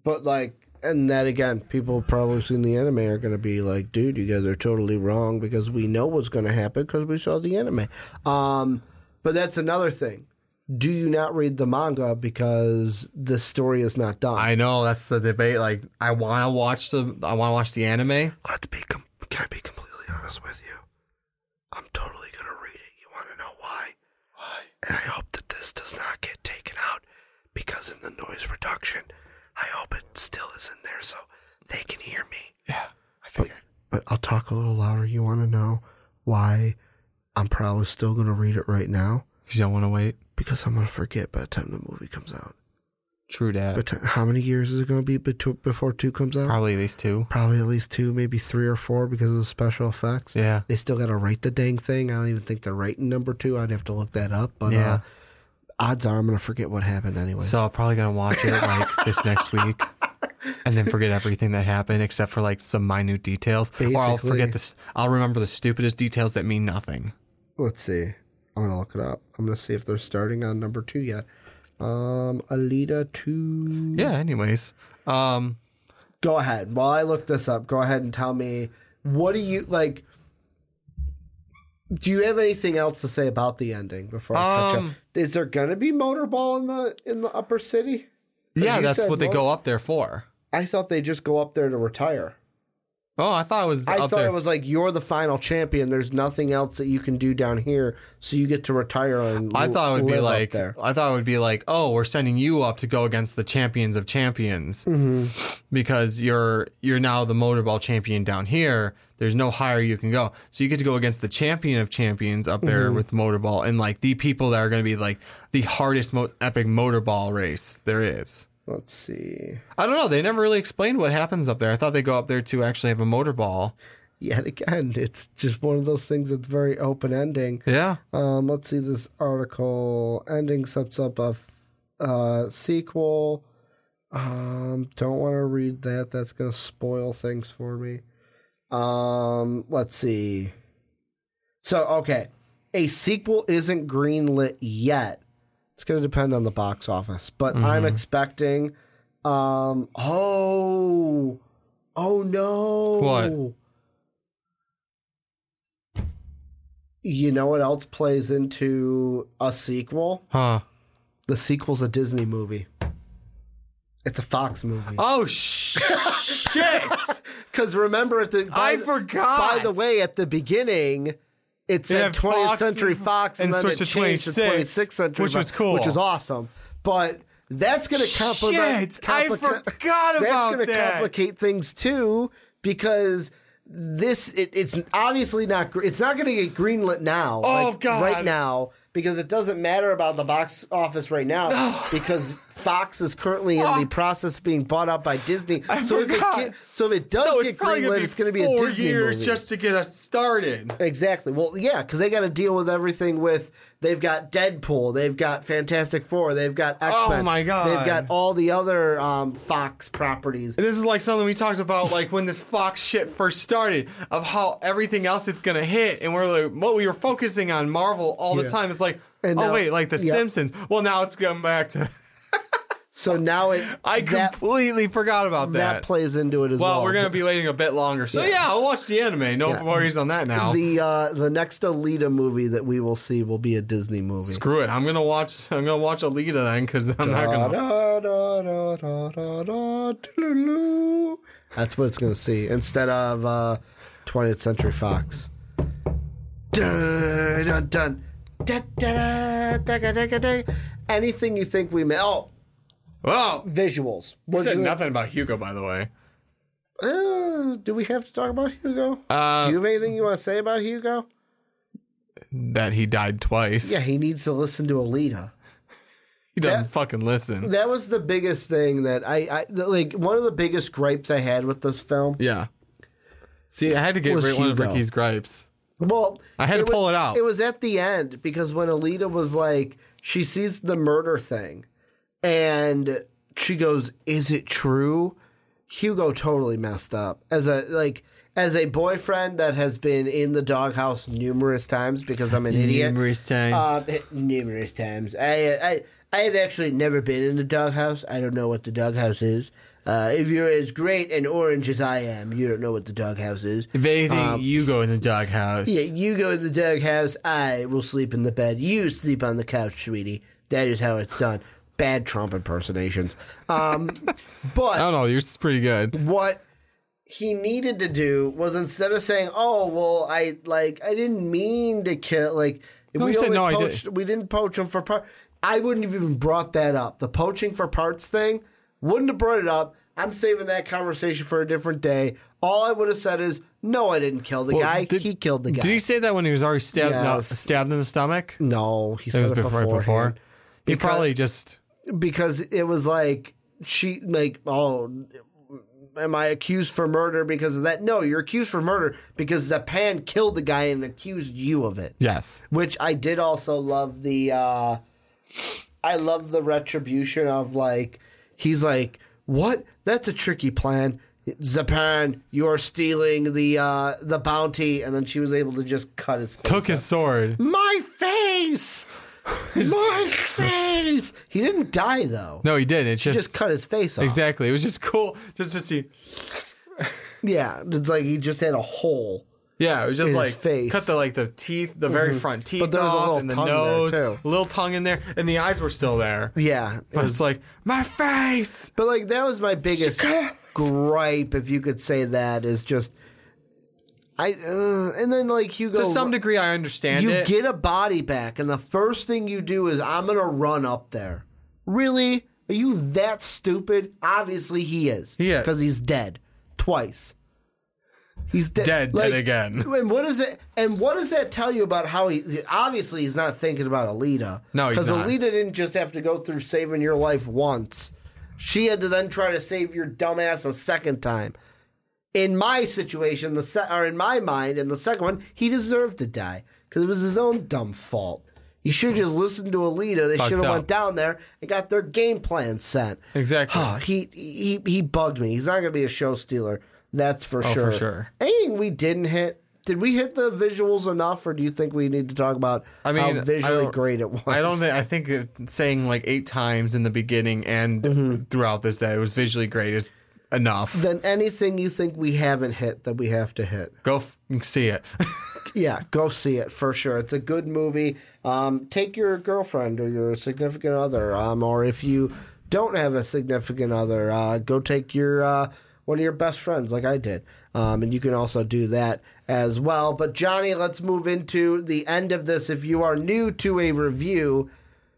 Speaker 2: But like, and that again, people probably seen the anime are going to be like, dude, you guys are totally wrong because we know what's going to happen because we saw the anime. Um, but that's another thing. Do you not read the manga because the story is not done?
Speaker 3: I know that's the debate. Like, I want to watch the I want to watch the anime.
Speaker 2: Let's be. Com- can I be completely honest with you? I'm totally going to read it. You want to know why? Why? And I hope that this does not get taken out because in the noise reduction, I hope it still is in there so they can hear me.
Speaker 3: Yeah, I figured.
Speaker 2: But I'll talk a little louder. You want to know why I'm probably still going to read it right now?
Speaker 3: Because you don't want to wait.
Speaker 2: Because I'm going to forget by the time the movie comes out.
Speaker 3: True that.
Speaker 2: But how many years is it going to be before two comes out?
Speaker 3: Probably at least two.
Speaker 2: Probably at least two, maybe three or four because of the special effects.
Speaker 3: Yeah.
Speaker 2: They still got to write the dang thing. I don't even think they're writing number two. I'd have to look that up. But
Speaker 3: Yeah.
Speaker 2: uh, odds are I'm going to forget what happened anyway.
Speaker 3: So I'm probably gonna watch it like this next week, [LAUGHS] and then forget everything that happened except for like some minute details, or I'll forget this. I'll remember the stupidest details that mean nothing.
Speaker 2: let's see. I'm going to look it up. I'm going to see if they're starting on number two yet. Um, Alita 2.
Speaker 3: Yeah. Anyways, um,
Speaker 2: go ahead. While I look this up, go ahead and tell me what do you like. Do you have anything else to say about the ending before I catch up?
Speaker 3: Um,
Speaker 2: Is there gonna be motorball in the in the upper city?
Speaker 3: yeah, that's what they go up there for.
Speaker 2: I thought they just go up there to retire.
Speaker 3: Oh, I thought it was.
Speaker 2: I thought
Speaker 3: there.
Speaker 2: it was like you're the final champion. There's nothing else that you can do down here, so you get to retire and.
Speaker 3: I thought it would be like.
Speaker 2: there.
Speaker 3: I thought it would be like, oh, we're sending you up to go against the champions of champions,
Speaker 2: Mm-hmm.
Speaker 3: because you're you're now the motorball champion down here. There's no higher you can go, so you get to go against the champion of champions up there
Speaker 2: Mm-hmm.
Speaker 3: with motorball, and like the people that are going to be like the hardest, mo- epic motorball race there is.
Speaker 2: Let's see.
Speaker 3: I don't know. They never really explained what happens up there. I thought they go up there to actually have a motorball.
Speaker 2: Yet again, [LAUGHS] it's just one of those things that's very open ending.
Speaker 3: Yeah.
Speaker 2: Um, let's see this article. Ending sets up a f- uh, sequel. Um, don't want to read that. That's going to spoil things for me. Um, let's see. So, okay. A sequel isn't greenlit yet. It's going to depend on the box office, but I'm expecting. Um, oh, oh no.
Speaker 3: What?
Speaker 2: You know what else plays into a sequel?
Speaker 3: Huh.
Speaker 2: The sequel's a Disney movie. It's a Fox movie.
Speaker 3: Oh sh- [LAUGHS] shit! [LAUGHS]
Speaker 2: Because remember, at the
Speaker 3: I
Speaker 2: the-
Speaker 3: forgot.
Speaker 2: By the way, at the beginning, it said
Speaker 3: had
Speaker 2: 20th
Speaker 3: Fox
Speaker 2: Century Fox, and,
Speaker 3: and
Speaker 2: then
Speaker 3: switched
Speaker 2: it
Speaker 3: to
Speaker 2: changed to 26th Century,
Speaker 3: which was cool.
Speaker 2: which is awesome. But that's going to complicate.
Speaker 3: Shit, I forgot about That's
Speaker 2: gonna
Speaker 3: that.
Speaker 2: complicate things too because. This it, it's obviously not. It's not going to get greenlit now.
Speaker 3: Oh,
Speaker 2: like,
Speaker 3: God.
Speaker 2: Right now because it doesn't matter about the box office right now because Fox is currently in the oh. process of being bought out by Disney.
Speaker 3: I
Speaker 2: so if it get, so if it does
Speaker 3: so
Speaker 2: get greenlit, it's going to be a
Speaker 3: four
Speaker 2: Disney
Speaker 3: years
Speaker 2: movie.
Speaker 3: just to get us started.
Speaker 2: Exactly. Well, yeah, because they got to deal with everything with. They've got Deadpool, they've got Fantastic Four, they've got X Men.
Speaker 3: Oh, my God.
Speaker 2: They've got all the other um, Fox properties.
Speaker 3: And this is like something we talked about, like when this Fox shit first started, of how everything else it's gonna hit, and we're like, what we were focusing on Marvel all the time. It's like,
Speaker 2: And
Speaker 3: oh
Speaker 2: now-
Speaker 3: wait, like the
Speaker 2: yep.
Speaker 3: Simpsons. Well, now it's going back to.
Speaker 2: So now it
Speaker 3: I
Speaker 2: that,
Speaker 3: completely forgot about
Speaker 2: that
Speaker 3: that.
Speaker 2: plays into it as well.
Speaker 3: well, we're gonna be waiting a bit longer, so
Speaker 2: Yeah.
Speaker 3: yeah, I'll watch the anime. No
Speaker 2: Yeah.
Speaker 3: worries on that now.
Speaker 2: the uh, the next Alita movie that we will see will be a Disney movie.
Speaker 3: Screw it, I'm gonna watch. I'm gonna watch Alita then, because I'm not gonna.
Speaker 2: da, da, doo-doo-doo. That's what it's going to see instead of uh, 20th Century Fox. Dun, dun, dun. Da, da, da, da, da, da, da. Anything you think we may. Oh,
Speaker 3: Oh,
Speaker 2: visuals.
Speaker 3: we said
Speaker 2: you-
Speaker 3: nothing about Hugo, by the way.
Speaker 2: Uh, do we have to talk about Hugo?
Speaker 3: Uh,
Speaker 2: do you have anything you want to say about Hugo?
Speaker 3: that he died twice.
Speaker 2: Yeah, he needs to listen to Alita.
Speaker 3: he doesn't
Speaker 2: that-
Speaker 3: fucking listen.
Speaker 2: That was the biggest thing that I, I like. One of the biggest gripes I had with this film.
Speaker 3: Yeah. See, I had to get
Speaker 2: Was
Speaker 3: rid one of Ricky's gripes.
Speaker 2: Well,
Speaker 3: I had to
Speaker 2: was-
Speaker 3: pull it out.
Speaker 2: It was at the end because when Alita was like, she sees the murder thing, and she goes, "Is it true?" Hugo totally messed up as a like as a boyfriend that has been in the doghouse numerous times because I'm an idiot.
Speaker 3: Numerous times.
Speaker 2: Uh, numerous times. I, I I have actually never been in the doghouse. I don't know what the doghouse is. Uh, if you're as great and orange as I am, you don't know what the doghouse is.
Speaker 3: if anything, you go in the doghouse.
Speaker 2: Yeah, you go in the doghouse. I will sleep in the bed. You sleep on the couch, sweetie. That is how it's done. Bad Trump impersonations. Um, [LAUGHS]
Speaker 3: I don't know. Yours is pretty good.
Speaker 2: what he needed to do was instead of saying, "Oh, well, I like I didn't mean to kill," like
Speaker 3: No,
Speaker 2: we
Speaker 3: said, "No, I did.
Speaker 2: we didn't poach him for part. I wouldn't have even brought that up. The poaching for parts thing wouldn't have brought it up. I'm saving that conversation for a different day. All I would have said is, "No, I didn't kill the
Speaker 3: Well,
Speaker 2: guy.
Speaker 3: did-
Speaker 2: he killed the guy."
Speaker 3: Did he say that when he was already stabbed? No, stabbed in the stomach.
Speaker 2: No, he
Speaker 3: It
Speaker 2: said
Speaker 3: was
Speaker 2: it
Speaker 3: before. He
Speaker 2: Because-
Speaker 3: probably just.
Speaker 2: Because it was like she like oh am i accused for murder because of that? No you're accused for murder because Zapan killed the guy and accused you of it.
Speaker 3: Yes.
Speaker 2: which i did also love the uh i love the retribution of like he's like what? That's a tricky plan. Zapan, you're stealing the uh, the bounty, and then she was able to just cut his
Speaker 3: Took his sword.
Speaker 2: my face, [LAUGHS] my face. He didn't die though.
Speaker 3: No, he didn't. It
Speaker 2: She
Speaker 3: just,
Speaker 2: just cut his face off.
Speaker 3: exactly. It was just cool, just to see.
Speaker 2: Yeah, it's like he just had a hole.
Speaker 3: Yeah, it was just
Speaker 2: his
Speaker 3: like
Speaker 2: face.
Speaker 3: cut the like the teeth, the very mm-hmm. front teeth
Speaker 2: there was a
Speaker 3: off,
Speaker 2: little
Speaker 3: and the
Speaker 2: tongue there,
Speaker 3: nose,
Speaker 2: too.
Speaker 3: little tongue in there, and the eyes were still there.
Speaker 2: Yeah, it
Speaker 3: But
Speaker 2: was-
Speaker 3: it's like my face.
Speaker 2: but like that was my biggest gripe, if you could say that, is just I. Uh, and then like Hugo,
Speaker 3: To some degree, I understand
Speaker 2: you
Speaker 3: it.
Speaker 2: get a body back, and the first thing you do is I'm gonna run up there. Really? Are you that stupid? Obviously, he is.
Speaker 3: He
Speaker 2: because he's dead twice. He's de-
Speaker 3: Dead, dead again. [LAUGHS]
Speaker 2: And what does it? And what does that tell you about how he? Obviously, he's not thinking about Alita.
Speaker 3: No,
Speaker 2: because. Alita didn't just have to go through saving your life once. She had to then try to save your dumbass a second time. In my situation, the se- or in my mind, in the second one, he deserved to die because it was his own dumb fault. You should have just listened to Alita. They
Speaker 3: Fucked
Speaker 2: should have
Speaker 3: up.
Speaker 2: went down there and got their game plan set.
Speaker 3: Exactly.
Speaker 2: Ah, he he he bugged me. He's not going to be a show stealer. That's for
Speaker 3: Oh,
Speaker 2: sure.
Speaker 3: for sure.
Speaker 2: Anything we didn't hit? Did we hit the visuals enough, or do you think we need to talk about
Speaker 3: I mean,
Speaker 2: how
Speaker 3: I
Speaker 2: visually
Speaker 3: don't-
Speaker 2: great it was?
Speaker 3: I don't think. I think it- saying like eight times in the beginning and
Speaker 2: Mm-hmm.
Speaker 3: throughout this that it was visually great is enough.
Speaker 2: Then anything you think we haven't hit that we have to hit?
Speaker 3: Go f- see it. [LAUGHS]
Speaker 2: Yeah, go see it for sure. It's a good movie. Um, take your girlfriend or your significant other, um, or if you don't have a significant other, uh, go take your uh, one of your best friends, like I did, um, and you can also do that as well. But Johnny, let's move into the end of this. If you are new to a review,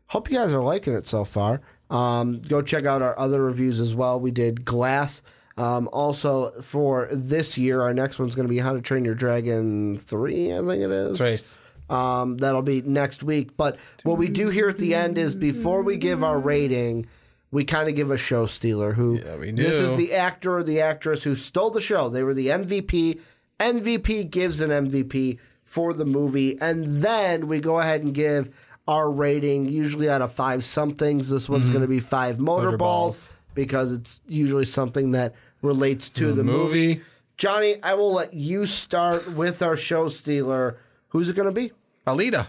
Speaker 2: hope you guys are liking it so far. Um, go check out our other reviews as well. We did Glass. Um, also, for this year, our next one's going to be How to Train Your Dragon 3, I think it is.
Speaker 3: Trace.
Speaker 2: Um, that'll be next week. But what we do here at the end is before we give our rating, we kind of give a show stealer who
Speaker 3: Yeah, we
Speaker 2: this is the actor or the actress who stole the show. They were the MVP. MVP gives an MVP for the movie, and then we go ahead and give our rating, usually out of five somethings. This one's going to be five motor,
Speaker 3: Mm-hmm.
Speaker 2: Balls, because it's usually something that relates to the, movie.
Speaker 3: movie.
Speaker 2: Johnny, I will let you start with our show stealer. Who's it going to be?
Speaker 3: Alita.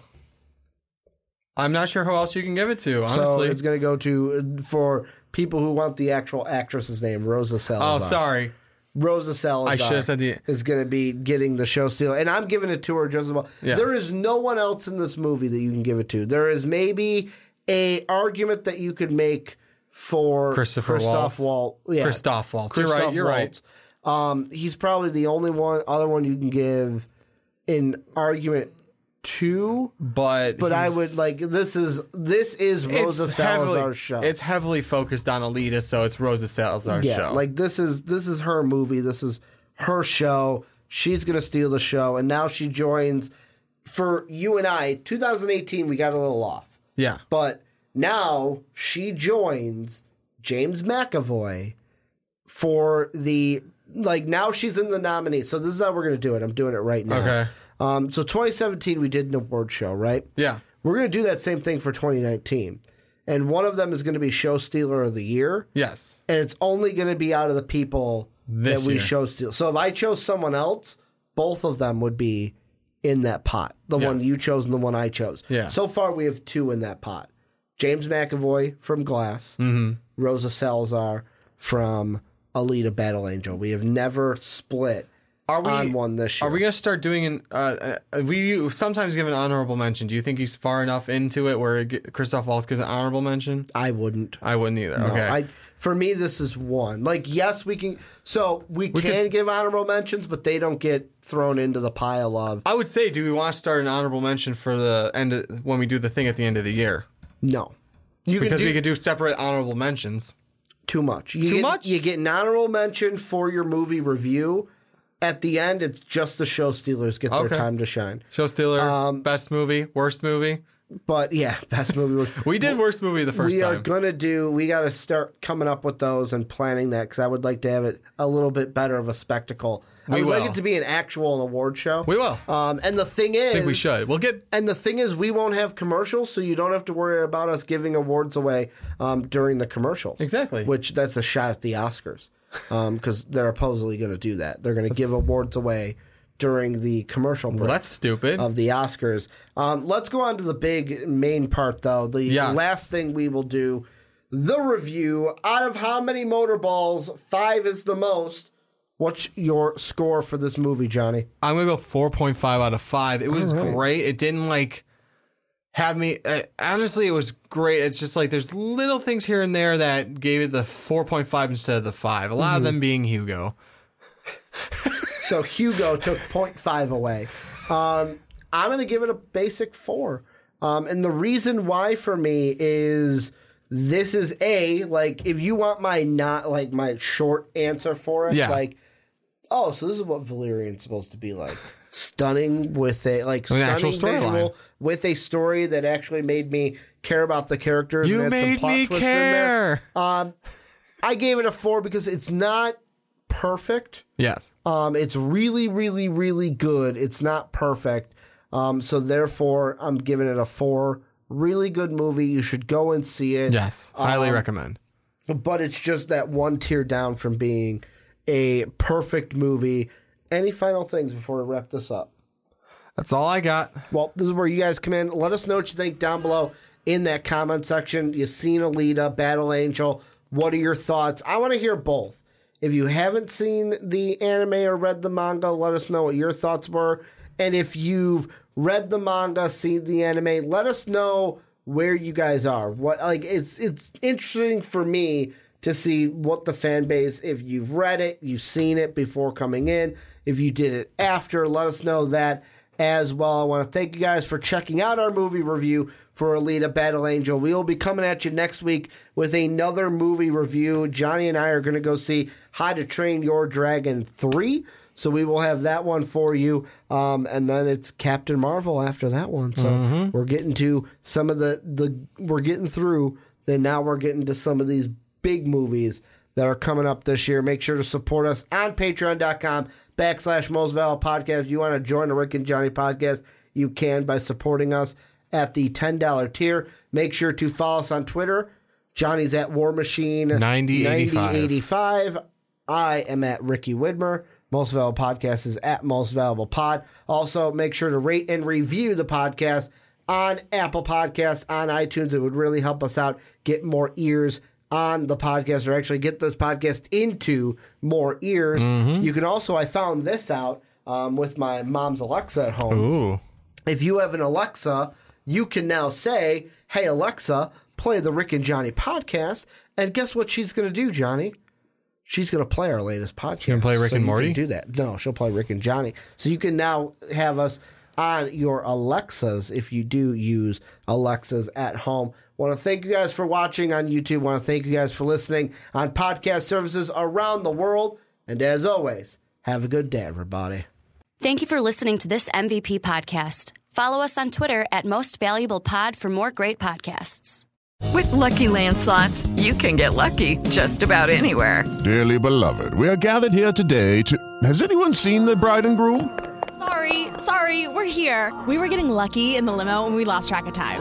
Speaker 3: I'm not sure who else you can give it to,
Speaker 2: So
Speaker 3: honestly.
Speaker 2: it's going to go to for people who want the actual actress's name, Rosa Salazar.
Speaker 3: oh,
Speaker 2: Salazar.
Speaker 3: sorry.
Speaker 2: Rosa Salazar.
Speaker 3: I should have said the.
Speaker 2: is going to be getting the show stealer, and I'm giving it to her as well. There is no one else in this movie that you can give it to. There is maybe a argument that you could make for
Speaker 3: Christopher
Speaker 2: Christoph Walt.
Speaker 3: Waltz.
Speaker 2: Yeah,
Speaker 3: Christoph Waltz. You're right, you're right.
Speaker 2: Um, he's probably the only one other one you can give an argument to.
Speaker 3: But
Speaker 2: But I would like this is this is Rosa Salazar's
Speaker 3: heavily,
Speaker 2: show.
Speaker 3: It's heavily focused on Alita, so it's Rosa Salazar's
Speaker 2: yeah,
Speaker 3: show.
Speaker 2: like this is this is her movie. This is her show. She's gonna steal the show, and now she joins. For you and I, 2018, we got a little off,
Speaker 3: yeah.
Speaker 2: but now she joins James McAvoy for the like. Now she's in the nominee. So this is how we're gonna do it. I'm doing it right now.
Speaker 3: Okay.
Speaker 2: Um. So 2017, we did an award show, right?
Speaker 3: Yeah.
Speaker 2: We're gonna do that same thing for 2019, and one of them is gonna be Show Stealer of the Year
Speaker 3: Yes.
Speaker 2: and it's only going to be out of the people
Speaker 3: This
Speaker 2: that we
Speaker 3: year.
Speaker 2: chose to. So if I chose someone else, both of them would be in that pot. The
Speaker 3: Yeah.
Speaker 2: one you chose and the one I chose.
Speaker 3: Yeah.
Speaker 2: So far, we have two in that pot: James McAvoy from Glass,
Speaker 3: Mm-hmm.
Speaker 2: Rosa Salazar from Alita Battle Angel. We have never split
Speaker 3: Are we
Speaker 2: on one this year.
Speaker 3: Are we gonna start doing an? Uh, uh, we sometimes give an honorable mention. Do you think he's far enough into it where Christoph Waltz gives an honorable mention?
Speaker 2: I wouldn't.
Speaker 3: I wouldn't either.
Speaker 2: No,
Speaker 3: okay.
Speaker 2: I for me this is one. Like yes, we can. So we,
Speaker 3: could
Speaker 2: can
Speaker 3: s-
Speaker 2: give honorable mentions, but they don't get thrown into the pile of
Speaker 3: I would say, do we want to start an honorable mention for the end of, when we do the thing at the end of the year?
Speaker 2: no. You
Speaker 3: Because
Speaker 2: can do
Speaker 3: we could do separate honorable mentions.
Speaker 2: too much. You
Speaker 3: Too
Speaker 2: get,
Speaker 3: much?
Speaker 2: You get an honorable mention for your movie review. At the end, it's just the show stealers get their time to shine.
Speaker 3: Show stealer,
Speaker 2: Um,
Speaker 3: best movie, worst movie.
Speaker 2: But yeah, [LAUGHS] best movie.
Speaker 3: We did worst movie the first
Speaker 2: we are gonna do. We got to start coming up with those and planning that because I would like to have it a little bit better of a spectacle. I
Speaker 3: We
Speaker 2: would like it to be an actual award show.
Speaker 3: We will.
Speaker 2: Um, and the thing is,
Speaker 3: I think we should. We'll get
Speaker 2: And the thing is, we won't have commercials, so you don't have to worry about us giving awards away um, during the commercials.
Speaker 3: Exactly.
Speaker 2: Which that's a shot at the Oscars, because they're supposedly going to do that. They're going to give awards away during the commercial break
Speaker 3: well, that's stupid.
Speaker 2: of the Oscars. Um, let's go on to the big main part, though. The
Speaker 3: Yes.
Speaker 2: last thing we will do, the review. Out of how many motorballs? Five is the most. What's your score for this movie, Johnny?
Speaker 3: I'm gonna go 4.5 out of five. It was great. It didn't like have me. Uh, honestly, it was great. It's just like there's little things here and there that gave it the 4.5 instead of the five. A lot
Speaker 2: Mm-hmm.
Speaker 3: of them being Hugo. [LAUGHS]
Speaker 2: So Hugo took 0.5 away. Um, I'm going to give it a basic four. Um, and the reason why for me is this is a like if you want my not like my short answer for it,
Speaker 3: Yeah.
Speaker 2: like oh, so this is what Valerian's supposed to be like. Stunning with a like
Speaker 3: An
Speaker 2: stunning
Speaker 3: actual storyline.
Speaker 2: visual with a story that actually made me care about the characters.
Speaker 3: You
Speaker 2: and had some
Speaker 3: made
Speaker 2: plot
Speaker 3: me
Speaker 2: twists in there.
Speaker 3: care.
Speaker 2: Um, I gave it a four because it's not perfect.
Speaker 3: Yes.
Speaker 2: Um, it's really, really, really good. It's not perfect. Um, so therefore, I'm giving it a four. Really good movie. You should go and see it.
Speaker 3: Yes. Highly
Speaker 2: Um,
Speaker 3: recommend.
Speaker 2: But it's just that one tier down from being a perfect movie. Any final things before we wrap this up?
Speaker 3: That's all I got.
Speaker 2: Well, this is where you guys come in. Let us know what you think down below in that comment section. You seen Alita, Battle Angel. What are your thoughts? I want to hear both. If you haven't seen the anime or read the manga, let us know what your thoughts were. And if you've read the manga, seen the anime, let us know where you guys are. What like it's it's interesting for me to see what the fan base if you've read it, you've seen it before coming in, if you did it after, let us know that as well. I want to thank you guys for checking out our movie review for Alita Battle Angel. We will be coming at you next week with another movie review. Johnny and I are going to go see How to Train Your Dragon 3. So we will have that one for you. Um, and then it's Captain Marvel after that one. So we're getting to some of the, the we're getting through then now we're getting to some of these big movies that are coming up this year. Make sure to support us on patreon.com backslash most valid podcast. If you want to join the Rick and Johnny podcast, you can by supporting us at the $10 tier. Make sure to follow us on Twitter. Johnny's at War Machine
Speaker 3: 9085.
Speaker 2: 9085. I am at Ricky Widmer. Most Valuable Podcast is at Most Valuable Pod. Also, make sure to rate and review the podcast on Apple Podcasts, on iTunes. It would really help us out, get more ears on the podcast, or actually get this podcast into more ears. You can also, I found this out um, with my mom's Alexa at home
Speaker 3: Ooh.
Speaker 2: if you have an Alexa, you can now say, "Hey Alexa, play the Rick and Johnny podcast." And guess what she's going to do, Johnny? She's going to play our latest podcast.
Speaker 3: She's gonna play Rick
Speaker 2: So
Speaker 3: and Morty?
Speaker 2: Do that? No, she'll play Rick and Johnny. So you can now have us on your Alexas if you do use Alexas at home. Want to thank you guys for watching on YouTube. Want to thank you guys for listening on podcast services around the world. And as always, have a good day, everybody.
Speaker 1: Thank you for listening to this MVP podcast. Follow us on Twitter at Most Valuable Pod for more great podcasts.
Speaker 4: With Lucky Land slots, you can get lucky just about anywhere.
Speaker 5: Dearly beloved, we are gathered here today to. Has anyone seen the bride and groom?
Speaker 6: Sorry, sorry, we're here. We were getting lucky in the limo and we lost track of time.